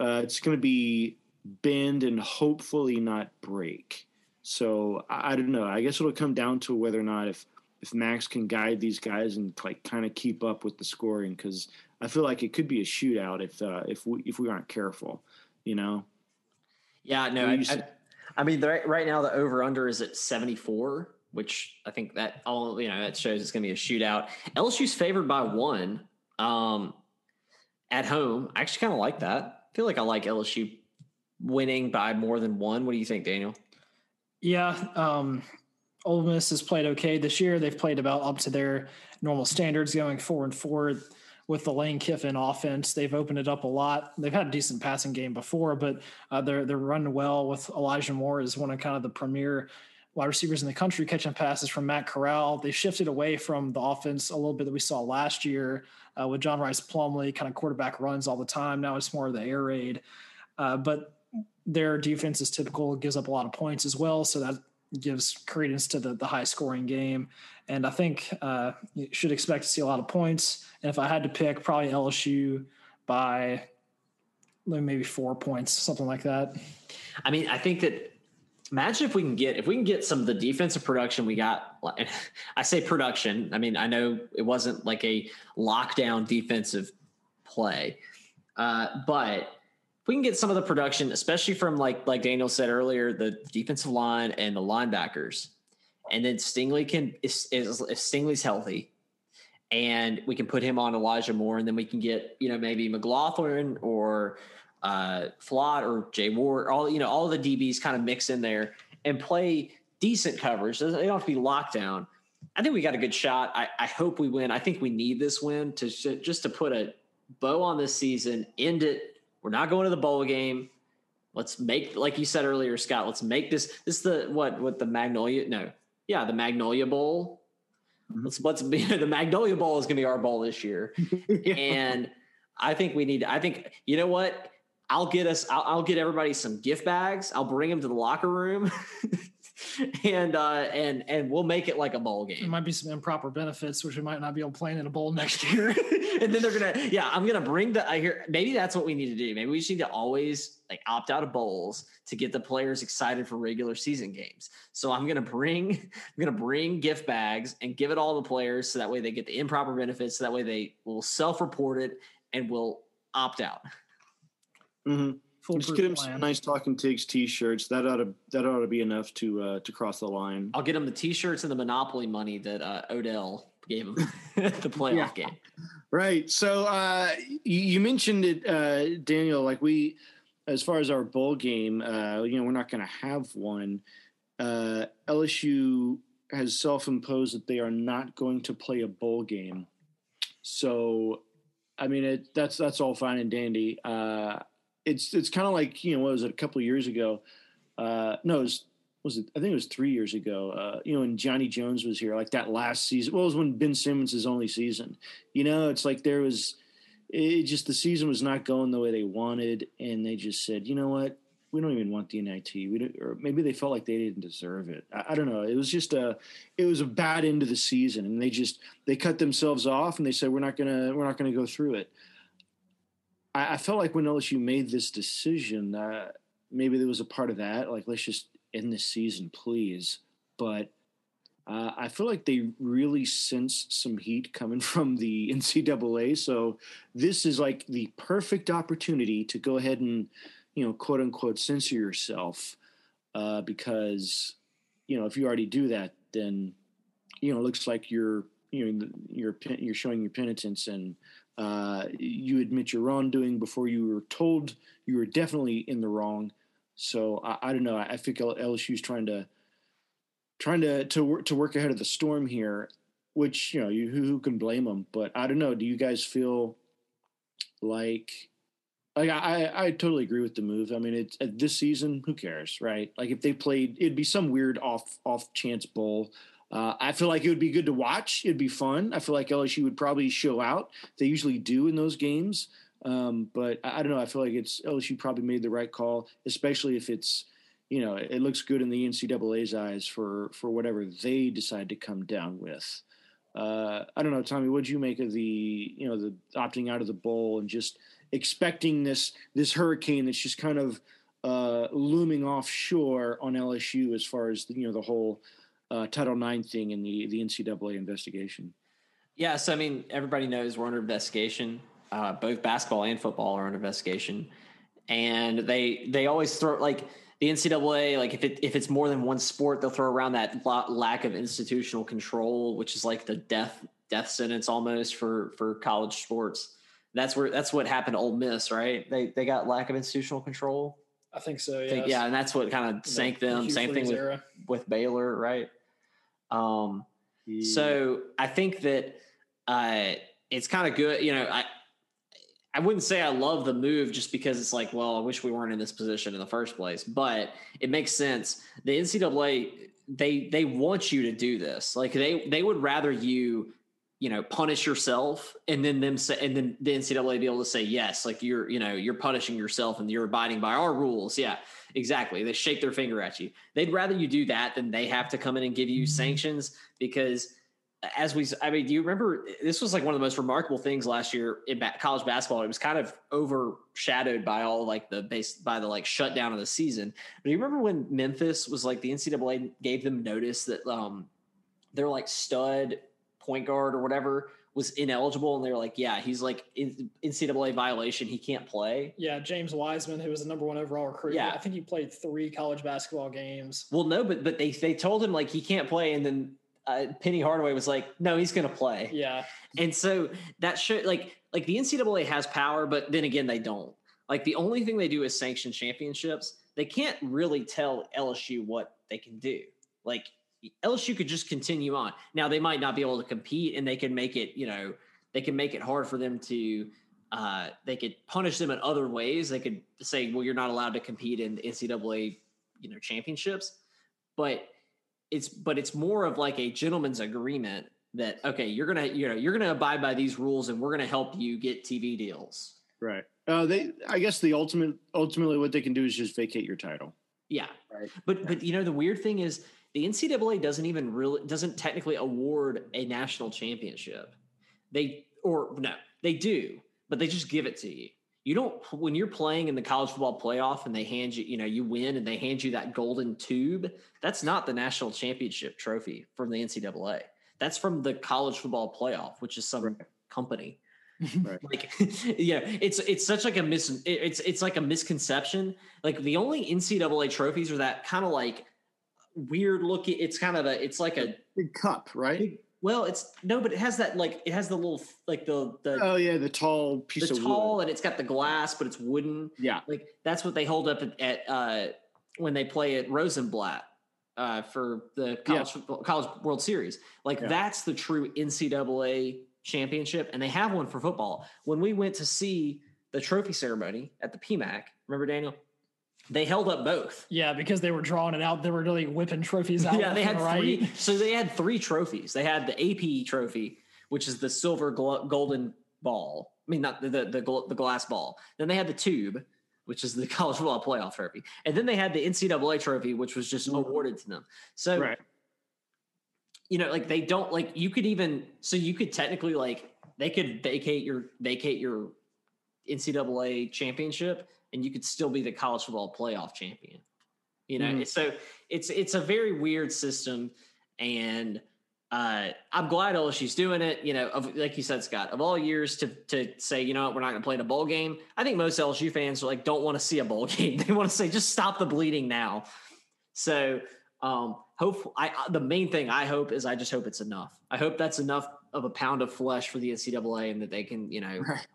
Uh, it's going to be bend and hopefully not break. So I, I don't know. I guess it'll come down to whether or not if if Max can guide these guys and like kind of keep up with the scoring because I feel like it could be a shootout if uh, if we if we aren't careful, you know. Yeah, no, I, I, I, mean, right, right now the over under is at 74, which I think that all, you know, that shows it's going to be a shootout. LSU's favored by one um, at home. I actually kind of like that. I feel like I like LSU winning by more than one. What do you think, Daniel? Yeah. Um, Ole Miss has played okay this year. They've played about up to their normal standards, going four and four with the Lane Kiffin offense. They've opened it up a lot. They've had a decent passing game before, but uh, they're they're running well with Elijah Moore as one of kind of the premier wide receivers in the country catching passes from Matt Corral. They shifted away from the offense a little bit that we saw last year uh, with John Rice Plumlee, kind of quarterback runs all the time. Now it's more of the air raid, uh, but their defense is typical, gives up a lot of points as well. So that gives credence to the, the high scoring game. And I think uh, you should expect to see a lot of points. And if I had to pick, probably LSU by maybe four points, something like that. I mean, I think that imagine if we can get if we can get some of the defensive production we got. I say production. I mean, I know it wasn't like a lockdown defensive play, uh, but if we can get some of the production, especially from like like Daniel said earlier, the defensive line and the linebackers, and then Stingley can is if Stingley's healthy, and we can put him on Elijah Moore, and then we can get you know maybe McLaughlin or uh, Flott or Jay Ward, all you know all the DBs kind of mix in there and play decent coverage. They don't have to be locked down, I think we got a good shot. I, I hope we win. I think we need this win to just to put a bow on this season, end it. We're not going to the bowl game. Let's make, like you said earlier, Scott. Let's make this. This is the what? What the Magnolia? No, yeah, the Magnolia Bowl. Mm-hmm. Let's let's be the Magnolia Bowl is going to be our bowl this year, yeah. and I think we need. I think you know what. I'll get us. I'll, I'll get everybody some gift bags. I'll bring them to the locker room. and uh, and and we'll make it like a bowl game. There might be some improper benefits, which we might not be able to play in a bowl next year. and then they're gonna, yeah, I'm gonna bring the. I hear maybe that's what we need to do. Maybe we just need to always like opt out of bowls to get the players excited for regular season games. So I'm gonna bring, I'm gonna bring gift bags and give it all the players so that way they get the improper benefits. So that way they will self-report it and will opt out. Mm-hmm. Just get him plan. some nice Talking Tigs t-shirts. That ought to that ought to be enough to uh, to cross the line. I'll get him the t-shirts and the Monopoly money that uh, Odell gave him the playoff yeah. game. Right. So uh, you, you, mentioned it, uh, Daniel. Like we, as far as our bowl game, uh, you know, we're not going to have one. Uh, LSU has self-imposed that they are not going to play a bowl game. So, I mean, it, that's that's all fine and dandy. It's it's kind of like you know what was it a couple of years ago? Uh, no, it was, was it? I think it was three years ago. Uh, you know, when Johnny Jones was here, like that last season. Well, it was when Ben Simmons' only season. You know, it's like there was it just the season was not going the way they wanted, and they just said, you know what, we don't even want the NIT. We don't, or maybe they felt like they didn't deserve it. I, I, don't know. It was just a, it was a bad end of the season, and they just they cut themselves off, and they said we're not gonna we're not gonna go through it. I, I felt like when LSU made this decision, uh, maybe there was a part of that, like let's just end this season, please. But uh, I feel like they really sense some heat coming from the NCAA. So this is like the perfect opportunity to go ahead and, you know, quote unquote, censor yourself, uh, because, you know, if you already do that, then, you know, it looks like you're, you know, you're you're showing your penitence and uh, you admit your wrongdoing before you were told you were definitely in the wrong. So I, I don't know. I, I think LSU's trying to trying to to work to work ahead of the storm here, which you know you who, who can blame them. But I don't know. Do you guys feel like like I, I totally agree with the move. I mean, it's this season. Who cares, right? Like if they played, it'd be some weird off off chance bowl uh, I feel like it would be good to watch. It'd be fun. I feel like LSU would probably show out. They usually do in those games. Um, but I, I, don't know. I feel like it's LSU probably made the right call, especially if it's, you know, it looks good in the NCAA's eyes for for whatever they decide to come down with. Uh, I don't know, Tommy. What'd you make of the, you know, the opting out of the bowl and just expecting this this hurricane that's just kind of uh, looming offshore on LSU as far as the, you know the whole uh, Title IX thing in the the NCAA investigation? Yeah, so I mean, everybody knows we're under investigation. Uh, both basketball and football are under investigation, and they they always throw like the NCAA. Like if it if it's more than one sport, they'll throw around that lack of institutional control, which is like the death death sentence almost for for college sports. That's where that's what happened to Ole Miss, right? They they got lack of institutional control. I think so. Yeah, think, yeah, and that's what kind of sank them. Same thing with, with Baylor, right? Um, yeah. So I think that uh, it's kind of good. You know, I I wouldn't say I love the move just because it's like, well, I wish we weren't in this position in the first place, but it makes sense. The NCAA they they want you to do this. Like they they would rather you you know punish yourself and then them say and then the ncaa be able to say yes like you're you know you're punishing yourself and you're abiding by our rules. Yeah exactly. They shake their finger at you. They'd rather you do that than they have to come in and give you mm-hmm. sanctions because as we i mean do you remember this was like one of the most remarkable things last year in college basketball. It was kind of overshadowed by all like the base by the like shutdown of the season. But do you remember when memphis was like the ncaa gave them notice that um they're like stud point guard or whatever was ineligible, and they were like, "Yeah, he's like in NCAA violation. He can't play." Yeah, James Wiseman, who was the number one overall recruit. Yeah, I think he played three college basketball games. Well, no, but but they they told him like he can't play, and then uh, Penny Hardaway was like, "No, he's going to play." Yeah, and so that should like like the NCAA has power, but then again, they don't. Like the only thing they do is sanction championships. They can't really tell LSU what they can do. Like LSU could just continue on. Now they might not be able to compete, and they can make it, you know, they can make it hard for them to. Uh, they could punish them in other ways. They could say, "Well, you're not allowed to compete in NCAA, you know, championships." But it's but it's more of like a gentleman's agreement that okay, you're gonna you know you're gonna abide by these rules, and we're gonna help you get TV deals. Right. Uh, they. I guess the ultimate ultimately what they can do is just vacate your title. Yeah. Right. But but you know the weird thing is the NCAA doesn't even really doesn't technically award a national championship. They or no, they do, but they just give it to you. You don't when you're playing in the college football playoff and they hand you, you know, you win and they hand you that golden tube. That's not the national championship trophy from the NCAA. That's from the college football playoff, which is some right. company. Right. like yeah it's it's such like a mis it's it's like a misconception like the only ncaa trophies are that kind of like weird looking it's kind of a it's like a big cup right big, well it's no but it has that like it has the little like the the oh yeah the tall piece the of tall wood. and it's got the glass but it's wooden yeah like that's what they hold up at, at uh when they play at rosenblatt uh for the college yeah. college world series like yeah. that's the true ncaa championship, and they have one for football. When we went to see the trophy ceremony at the PMAC, remember Daniel? They held up both. Yeah, because they were drawing it out. They were really whipping trophies out. yeah, they had right. three. So they had three trophies. They had the AP trophy, which is the silver gl- golden ball. I mean, not the the, the, gl- the glass ball. Then they had the tube, which is the college football playoff trophy, and then they had the NCAA trophy, which was just mm. awarded to them. So right you know, like they don't like you could even so you could technically like they could vacate your vacate your NCAA championship and you could still be the college football playoff champion. You know, mm. so it's it's a very weird system, and uh, I'm glad LSU's doing it. You know, of, like you said, Scott, of all years to to say, you know, what, we're not going to play in a bowl game. I think most LSU fans are like don't want to see a bowl game. They want to say just stop the bleeding now. So um, hope I the main thing I hope is I just hope it's enough. I hope that's enough of a pound of flesh for the NCAA and that they can you know right.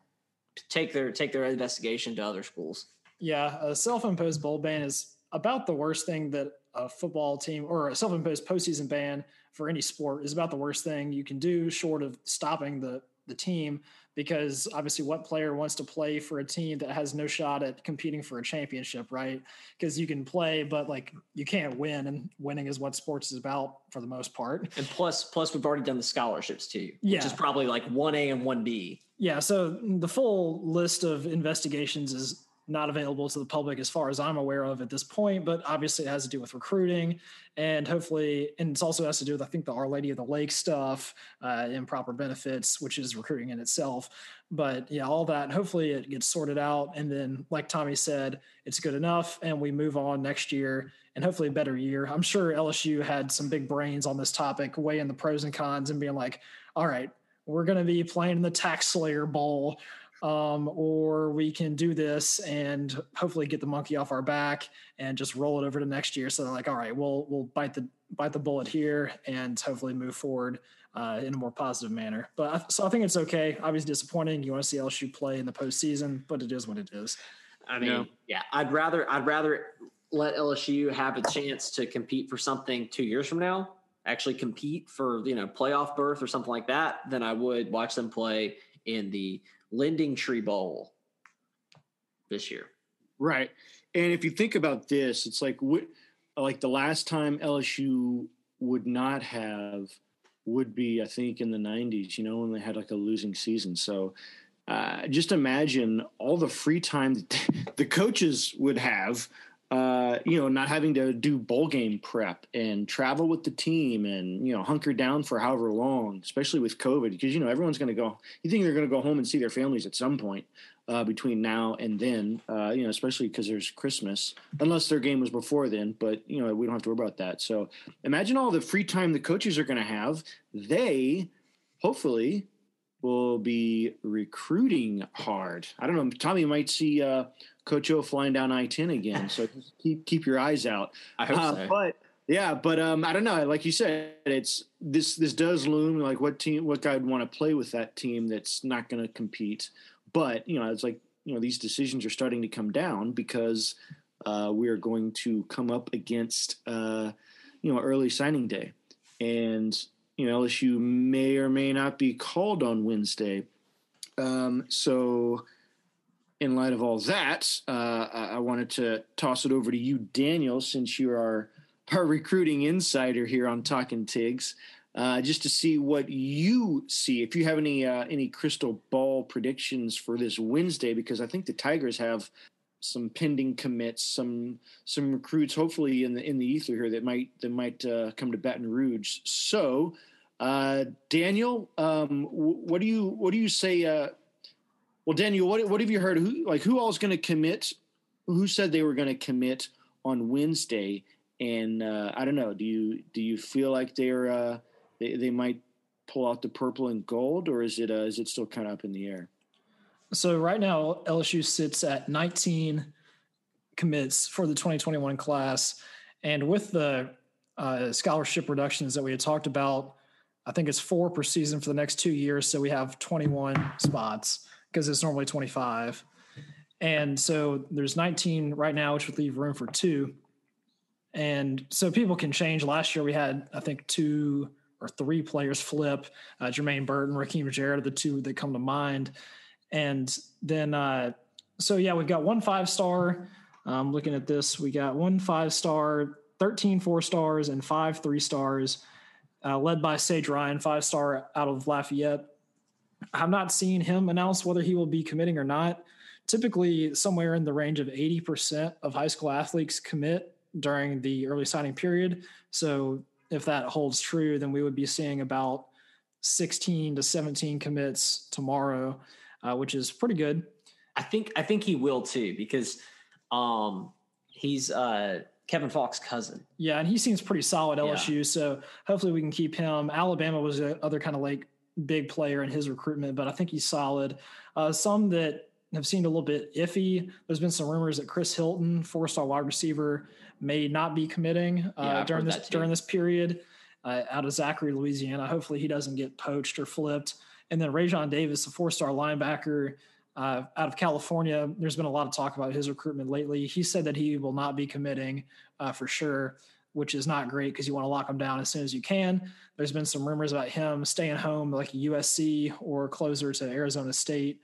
Take their take their investigation to other schools. Yeah, a self-imposed bowl ban is about the worst thing that a football team or a self-imposed postseason ban for any sport is about the worst thing you can do, short of stopping the the team because obviously what player wants to play for a team that has no shot at competing for a championship right? Because you can play but like you can't win and winning is what sports is about for the most part. And plus plus we've already done the scholarships too yeah. which is probably like 1a and 1b yeah so the full list of investigations is not available to the public as far as I'm aware of at this point, but obviously it has to do with recruiting and hopefully, and it also has to do with, I think, the Our Lady of the Lake stuff, uh, improper benefits, which is recruiting in itself. But yeah, all that, hopefully it gets sorted out. And then, like Tommy said, it's good enough and we move on next year and hopefully a better year. I'm sure LSU had some big brains on this topic, weighing the pros and cons and being like, all right, we're going to be playing in the TaxSlayer Bowl um, or we can do this and hopefully get the monkey off our back and just roll it over to next year. So they're like, all right, we'll we'll bite the bite the bullet here and hopefully move forward uh, in a more positive manner. But I, so I think it's okay. Obviously disappointing. You want to see LSU play in the postseason, but it is what it is. I mean, yeah, I'd rather I'd rather let LSU have a chance to compete for something two years from now, actually compete for you know playoff berth or something like that, than I would watch them play in the Lending Tree Bowl this year. Right. And if you think about this, it's like what, like the last time LSU would not have would be I think in the 90s, you know, when they had like a losing season. So uh, just imagine all the free time that the coaches would have uh, you know, not having to do bowl game prep and travel with the team and, you know, hunker down for however long, especially with COVID, because, you know, everyone's going to go, you think they're going to go home and see their families at some point uh, between now and then, uh, you know, especially because there's Christmas, unless their game was before then, but, you know, we don't have to worry about that. So imagine all the free time the coaches are going to have. They hopefully will be recruiting hard. I don't know. Tommy might see, uh, Coach O flying down I ten again. So keep keep your eyes out. I hope uh, so. But yeah, but um, I don't know. Like you said, it's this this does loom. Like what team, what guy would want to play with that team that's not going to compete? But you know, it's like you know these decisions are starting to come down because uh, we are going to come up against uh, you know early signing day. and you know LSU may or may not be called on Wednesday. Um, so, in light of all that, uh, I wanted to toss it over to you, Daniel, since you are our recruiting insider here on Talking Tigs, uh, just to see what you see. If you have any uh, any crystal ball predictions for this Wednesday, because I think the Tigers have some pending commits, some some recruits, hopefully in the in the ether here that might that might uh, come to Baton Rouge. So, uh, Daniel, um, what do you what do you say? Well, Daniel, what what have you heard? Who like who all is going to commit? Who said they were going to commit on Wednesday? And uh, I don't know. Do you do you feel like they're uh, they they might pull out the purple and gold, or is it uh, is it still kind of up in the air? So right now, LSU sits at 19 commits for the 2021 class, and with the uh, scholarship reductions that we had talked about, I think it's four per season for the next two years. So we have 21 spots because it's normally 25, and so there's 19 right now, which would leave room for two. And so people can change. Last year we had, I think, two or three players flip. Uh, Jermaine Burton, Rakim Jarrett are the two that come to mind. And then, uh, so yeah, we've got one five star. Um, looking at this, we got one five star, 13 four stars, and five three stars, uh, led by Sage Ryan, five star out of Lafayette. I've not seen him announce whether he will be committing or not. Typically, somewhere in the range of 80% of high school athletes commit during the early signing period. So, if that holds true, then we would be seeing about 16 to 17 commits tomorrow uh, which is pretty good. I think I think he will too because um, he's uh, Kevin Faulk's cousin. Yeah, and he seems pretty solid LSU. Yeah. So hopefully we can keep him. Alabama was the other kind of like big player in his recruitment, but I think he's solid. Uh, some that have seemed a little bit iffy. There's been some rumors that Chris Hilton, four-star wide receiver, may not be committing uh, yeah, during this during this period uh, out of Zachary, Louisiana. Hopefully he doesn't get poached or flipped. And then Raesjon Davis, a four star linebacker uh, out of California, there's been a lot of talk about his recruitment lately. He said that he will not be committing uh, for sure, which is not great because you want to lock him down as soon as you can. There's been some rumors about him staying home like USC or closer to Arizona State,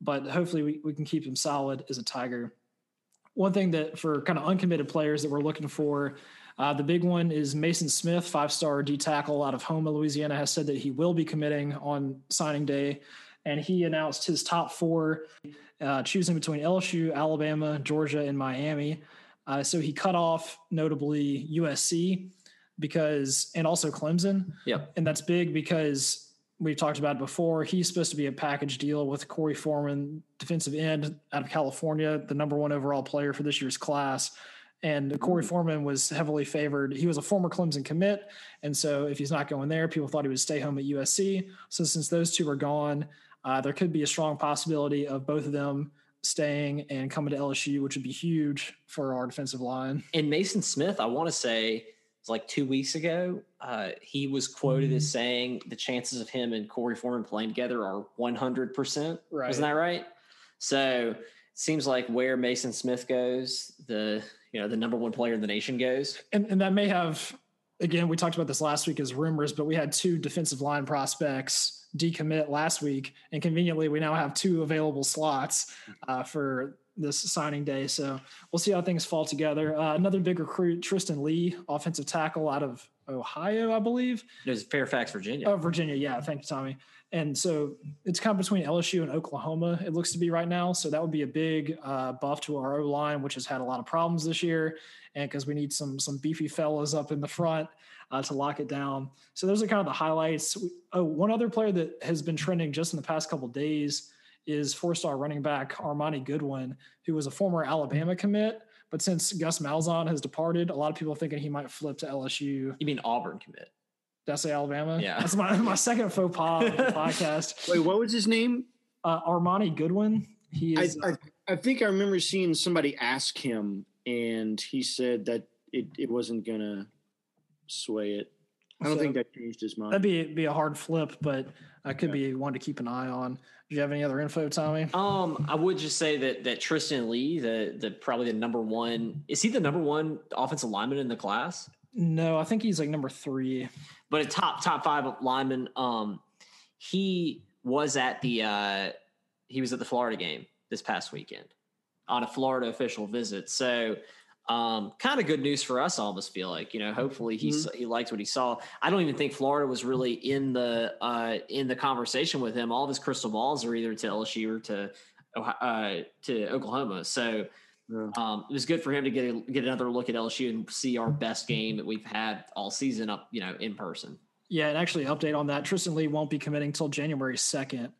but hopefully we, we can keep him solid as a Tiger. One thing that for kind of uncommitted players that we're looking for uh, the big one is Mason Smith, five star D tackle out of Houma, Louisiana, has said that he will be committing on signing day. And he announced his top four, uh, choosing between LSU, Alabama, Georgia, and Miami. Uh, so he cut off notably USC because, and also Clemson. Yep. And that's big because we've talked about it before. He's supposed to be a package deal with Korey Foreman, defensive end out of California, the number one overall player for this year's class and Korey Foreman was heavily favored. He was a former Clemson commit, and so if he's not going there, people thought he would stay home at USC. So since those two are gone, uh, there could be a strong possibility of both of them staying and coming to LSU, which would be huge for our defensive line. And Mason Smith, I want to say, it's like two weeks ago, uh, he was quoted mm-hmm. as saying the chances of him and Korey Foreman playing together are 100%. Right. Isn't that right? So it seems like where Mason Smith goes, the you know the number one player in the nation goes. And and that may have again we talked about this last week as rumors, but we had two defensive line prospects decommit last week, and conveniently we now have two available slots uh, for this signing day. So we'll see how things fall together. Uh, another big recruit, Tristan Leigh, offensive tackle out of Ohio, I believe. It was Fairfax, Virginia. Oh, Virginia. Yeah. Thank you, Tommy. And so it's kind of between LSU and Oklahoma, it looks to be right now. So that would be a big uh, buff to our O line, which has had a lot of problems this year. And because we need some some beefy fellas up in the front uh, to lock it down. So those are kind of the highlights. Oh, one other player that has been trending just in the past couple days is four star running back Armoni Goodwin, who was a former Alabama commit. But since Gus Malzahn has departed, a lot of people are thinking he might flip to LSU. You mean Auburn commit? Did I say Alabama? Yeah. That's my, my second faux pas of the podcast. Wait, what was his name? Uh, Armoni Goodwin. He is. I, I, I, think I remember seeing somebody ask him, and he said that it, it wasn't going to sway it. I don't so, think that changed his mind. That'd be be a hard flip, but I could be one to keep an eye on. Do you have any other info, Tommy? Um, I would just say that that Tristan Leigh, the the probably the number one, is he the number one offensive lineman in the class? No, I think he's like number three. But a top top five lineman. Um, he was at the uh, he was at the Florida game this past weekend on a Florida official visit. So um, kind of good news for us. I almost feel like you know. Hopefully he mm-hmm. he liked what he saw. I don't even think Florida was really in the uh, in the conversation with him. All of his crystal balls are either to LSU or to uh, to Oklahoma. So yeah. um, it was good for him to get a, get another look at LSU and see our best game that we've had all season up you know in person. Yeah, and actually update on that. Tristan Leigh won't be committing until January second.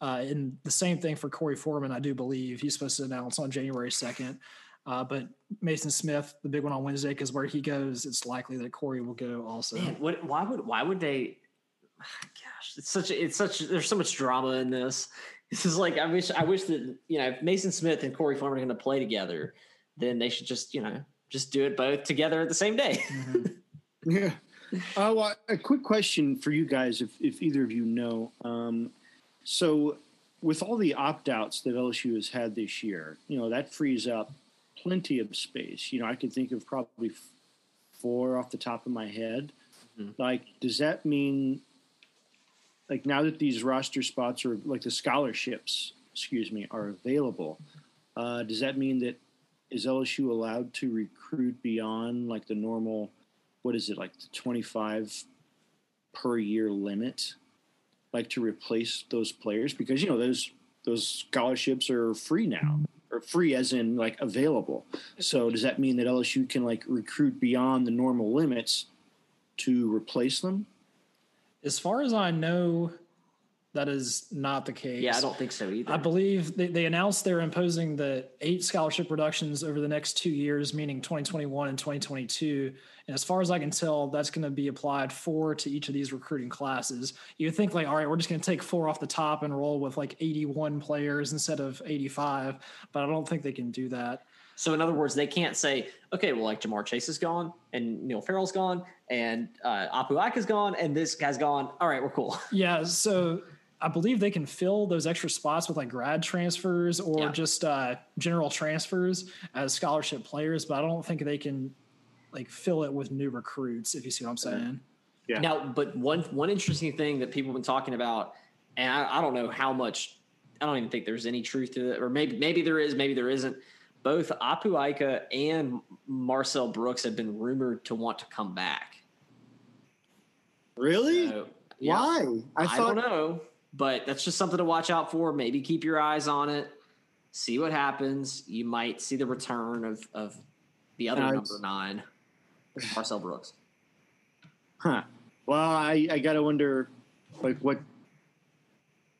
Uh, and the same thing for Korey Foreman, I do believe he's supposed to announce on January second. Uh, but Mason Smith, the big one on Wednesday, because where he goes, it's likely that Korey will go also. Man, what, why would why would they? Gosh, it's such a, it's such there's so much drama in this. This is like I wish I wish that you know if Mason Smith and Korey Farmer are going to play together, then they should just you know just do it both together at the same day. Mm-hmm. yeah. Uh, well, a quick question for you guys, if if either of you know. Um, so, with all the opt outs that LSU has had this year, you know that frees up plenty of space. You know, I could think of probably four off the top of my head. Mm-hmm. Like, does that mean, like, now that these roster spots are like the scholarships, excuse me, are available, uh, does that mean that is LSU allowed to recruit beyond like the normal, what is it, like the 25 per year limit? Like to replace those players because you know those those scholarships are free now or free as in like available. So does that mean that LSU can like recruit beyond the normal limits to replace them? As far as I know, that is not the case. Yeah, I don't think so either. I believe they, they announced they're imposing the eight scholarship reductions over the next two years, meaning 2021 and 2022. And as far as I can tell, that's going to be applied four to each of these recruiting classes. You think like, all right, we're just going to take four off the top and roll with like 81 players instead of 85, but I don't think they can do that. So in other words, they can't say, okay, well, like Ja'Marr Chase is gone and Neil Farrell's gone and uh, Apu is gone and this guy's gone. All right, we're cool. Yeah. So I believe they can fill those extra spots with like grad transfers or yeah. just uh, general transfers as scholarship players, but I don't think they can like fill it with new recruits. If you see what I'm saying. Yeah. Now, but one one interesting thing that people have been talking about, and I, I don't know how much. I don't even think there's any truth to it, or maybe maybe there is, maybe there isn't. Both Apu Ika and Marcel Brooks have been rumored to want to come back. Really? So, yeah, Why? I, thought- I don't know, but that's just something to watch out for. Maybe keep your eyes on it. See what happens. You might see the return of of the other number nine. Marcel Brooks. Huh. Well, I, I gotta wonder, like what,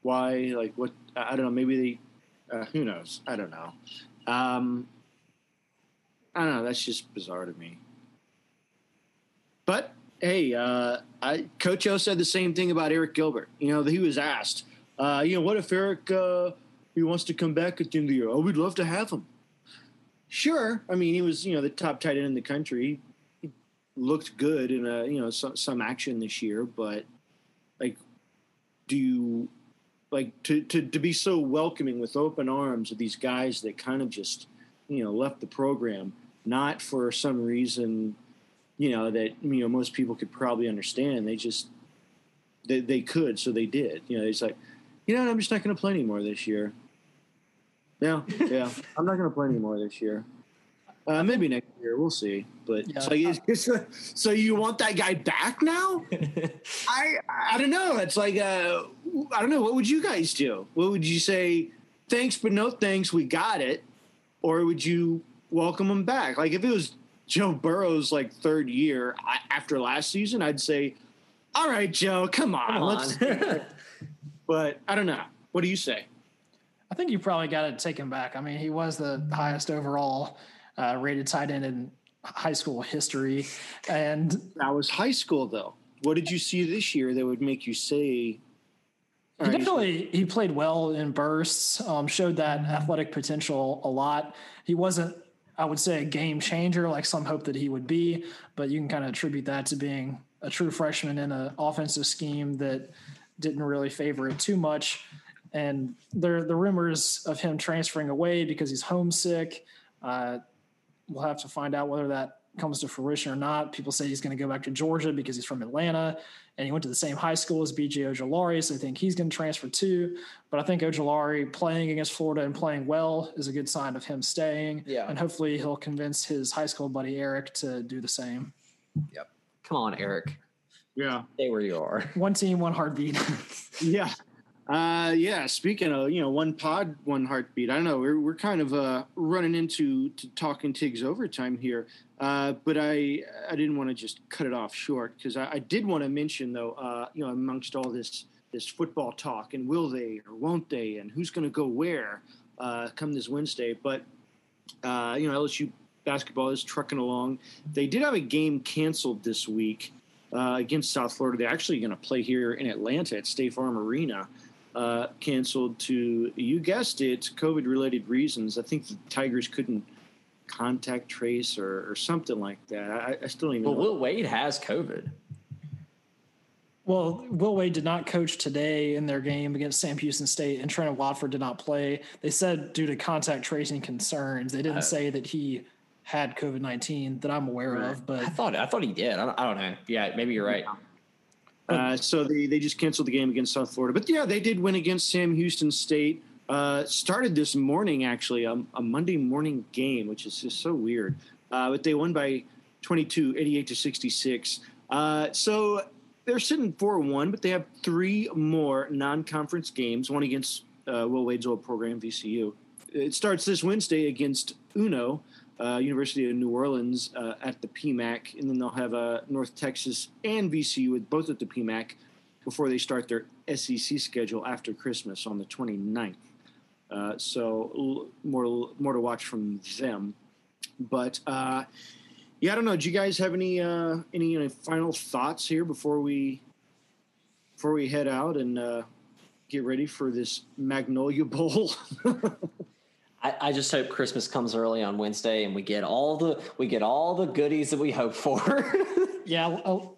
why, like what? I don't know. Maybe they, uh, who knows? I don't know. Um, I don't know. That's just bizarre to me. But hey, uh, I, Coach O said the same thing about Arik Gilbert. You know, he was asked, uh, you know, what if Arik uh, he wants to come back at the end of the year? Oh, we'd love to have him. Sure. I mean, he was you know the top tight end in the country He looked good in a you know some, some action this year, but like, do you like to, to to be so welcoming with open arms of these guys that kind of just you know left the program not for some reason you know that you know most people could probably understand they just they, they could so they did you know it's like you know what, i'm just not going to play anymore this year yeah yeah i'm not going to play anymore this year uh, maybe next year, we'll see. But yeah. so, you, so you want that guy back now? I I don't know. It's like uh, I don't know. What would you guys do? What would you say? Thanks, but no thanks. We got it. Or would you welcome him back? Like if it was Joe Burrow's like third year I, after last season, I'd say, "All right, Joe, come on, come on. let's." but I don't know. What do you say? I think you probably got to take him back. I mean, he was the highest overall uh, rated tight end in high school history. And that was high school, though. What did you see this year that would make you say? He definitely he played well in bursts. Um, showed that athletic potential a lot. He wasn't, I would say, a game changer like some hope that he would be, but you can kind of attribute that to being a true freshman in an offensive scheme that didn't really favor it too much. And there, the rumors of him transferring away because he's homesick. Uh, we'll have to find out whether that comes to fruition or not. People say he's going to go back to Georgia because he's from Atlanta and he went to the same high school as BJ Ojulari, so I think he's going to transfer too. But I think Ojulari playing against Florida and playing well is a good sign of him staying. Yeah. And hopefully he'll convince his high school buddy Arik to do the same. Yep. Come on, Arik. Yeah. Stay where you are. One team, one heartbeat. yeah. Uh, yeah. Speaking of, you know, one pod, one heartbeat. I don't know. We're we're kind of uh, running into to talking Tigs overtime here. Uh, but I I didn't want to just cut it off short because I, I, did want to mention though, uh, you know, amongst all this this football talk and will they or won't they and who's going to go where uh, come this Wednesday. But uh, you know, LSU basketball is trucking along. They did have a game canceled this week uh, against South Florida. They're actually going to play here in Atlanta at State Farm Arena. Uh, canceled to you guessed it, COVID related reasons. I think the Tigers couldn't contact trace or, or something like that. I, I still don't even. Well, Will Wade has COVID. Well, Will Wade did not coach today in their game against Sam Houston State, and Trent Watford did not play. They said due to contact tracing concerns. They didn't uh, say that he had COVID nineteen that I'm aware right. of. But I thought I thought he did. I don't, I don't know. Yeah, maybe you're right. Uh, so they they just canceled the game against South Florida, but yeah, they did win against Sam Houston State. Uh, started this morning, actually, a, a, Monday morning game, which is just so weird. Uh, but they won by 22, 88 to 66. Uh, so they're sitting 4 1, but they have three more non conference games, one against uh, Will Wade's old program, VCU. It starts this Wednesday against Uno, uh, University of New Orleans, uh, at the PMAC, and then they'll have North Texas and VCU with both at the PMAC before they start their SEC schedule after Christmas on the 29th. Uh, so more more to watch from them. But uh, yeah, I don't know. Do you guys have any uh, any, any final thoughts here before we before we head out and uh, get ready for this Magnolia Bowl? I, I, just hope Christmas comes early on Wednesday and we get all the we get all the goodies that we hope for. yeah, well, oh,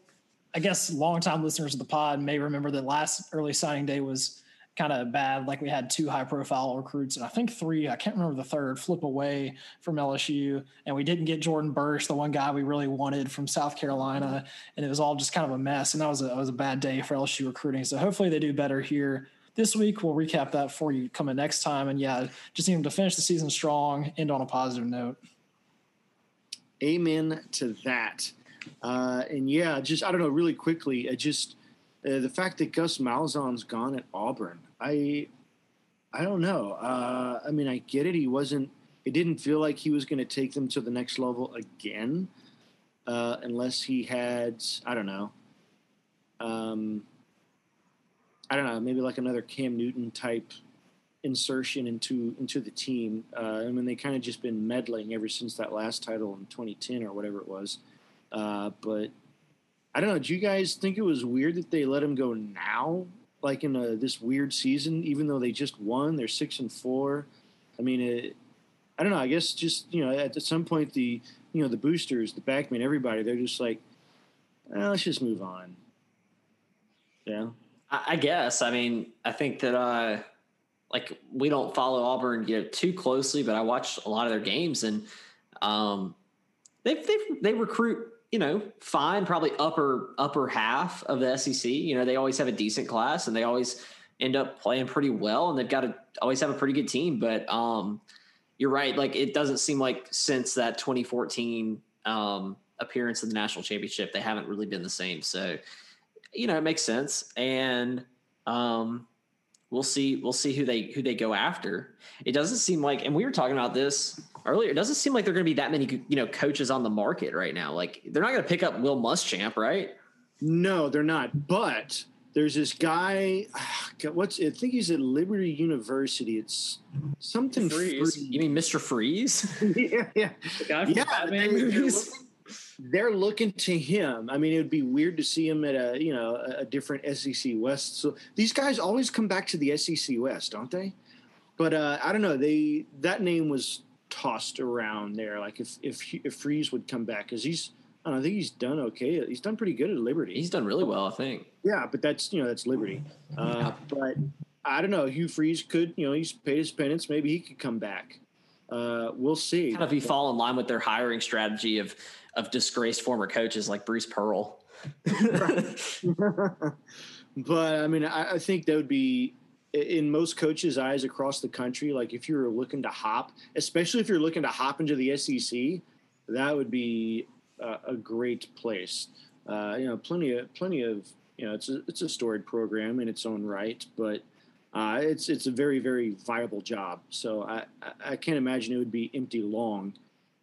I guess longtime listeners of the pod may remember that last early signing day was kind of bad. Like we had two high profile recruits, and I think three, I can't remember the third, flip away from LSU. And we didn't get Jordan Burch, the one guy we really wanted from South Carolina. Mm-hmm. And it was all just kind of a mess. And that was a, that was a bad day for LSU recruiting. So hopefully they do better here this week. We'll recap that for you coming next time. And yeah, just need them to finish the season strong, end on a positive note. Amen to that. Uh, and yeah, just, I don't know, really quickly, I just, uh, the fact that Gus Malzahn's gone at Auburn, I I don't know. Uh, I mean, I get it. He wasn't. It didn't feel like he was going to take them to the next level again, uh, unless he had. I don't know. Um, I don't know. Maybe like another Cam Newton type insertion into into the team. Uh, I mean, they kind of just been meddling ever since that last title in 2010 or whatever it was. Uh, but I don't know. Do you guys think it was weird that they let him go now like in a, this weird season, even though they just won. They're six and four. I mean, it, I don't know. I guess just you know, at some point, the you know the boosters, the backmen, everybody, they're just like, eh, let's just move on. Yeah, I, guess. I mean, I think that uh, like we don't follow Auburn you know too closely, but I watch a lot of their games, and um, they they they recruit you know, fine, probably upper upper half of the SEC. You know, they always have a decent class and they always end up playing pretty well and they've got to always have a pretty good team. But um, you're right, like it doesn't seem like since that 2014 um, appearance in the national championship, they haven't really been the same. So, you know, it makes sense. And um, we'll see we'll see who they who they go after. It doesn't seem like and we were talking about this earlier. It doesn't seem like there are going to be that many you know coaches on the market right now. Like they're not going to pick up Will Muschamp, right? No, they're not. But there's this guy. What's I think he's at Liberty University. It's something. Freeze. Free. You mean Mr. Freeze? yeah, yeah. The guy from yeah, Batman movies they're looking to him. I mean, it would be weird to see him at a you know a different SEC West. So these guys always come back to the SEC West, don't they? But uh, I don't know. They that name was tossed around there. Like if if if Freeze would come back, because he's I, don't know, I think he's done okay. He's done pretty good at Liberty. He's done really well, I think. Yeah, but that's you know that's Liberty. Uh, but I don't know. Hugh Freeze could you know he's paid his penance. Maybe he could come back. uh, we'll see. Kind of you fall in line with their hiring strategy of of disgraced former coaches like Bruce Pearl. but I mean, I, I, think that would be in most coaches' eyes across the country. Like if you're looking to hop, especially if you're looking to hop into the SEC, that would be a, a great place. Uh, you know, plenty of plenty of you know, it's a it's a storied program in its own right, but uh, it's it's a very very viable job. So I I can't imagine it would be empty long.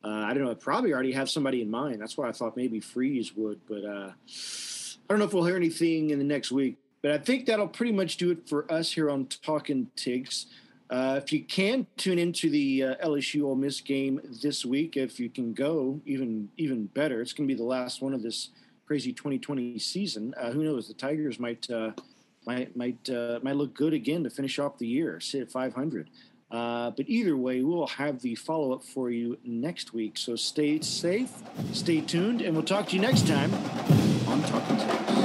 Uh, I don't know. I probably already have somebody in mind. That's why I thought maybe Freeze would, but uh, I don't know if we'll hear anything in the next week. But I think that'll pretty much do it for us here on Talking Tigs. Uh, if you can tune into the uh, LSU Ole Miss game this week, if you can go, even even better. It's going to be the last one of this crazy 2020 season. Uh, who knows? The Tigers might uh, might might might look good again to finish off the year, sit at 500. Uh, but either way, we'll have the follow up for you next week. So stay safe, stay tuned, and we'll talk to you next time on Talking Tigs.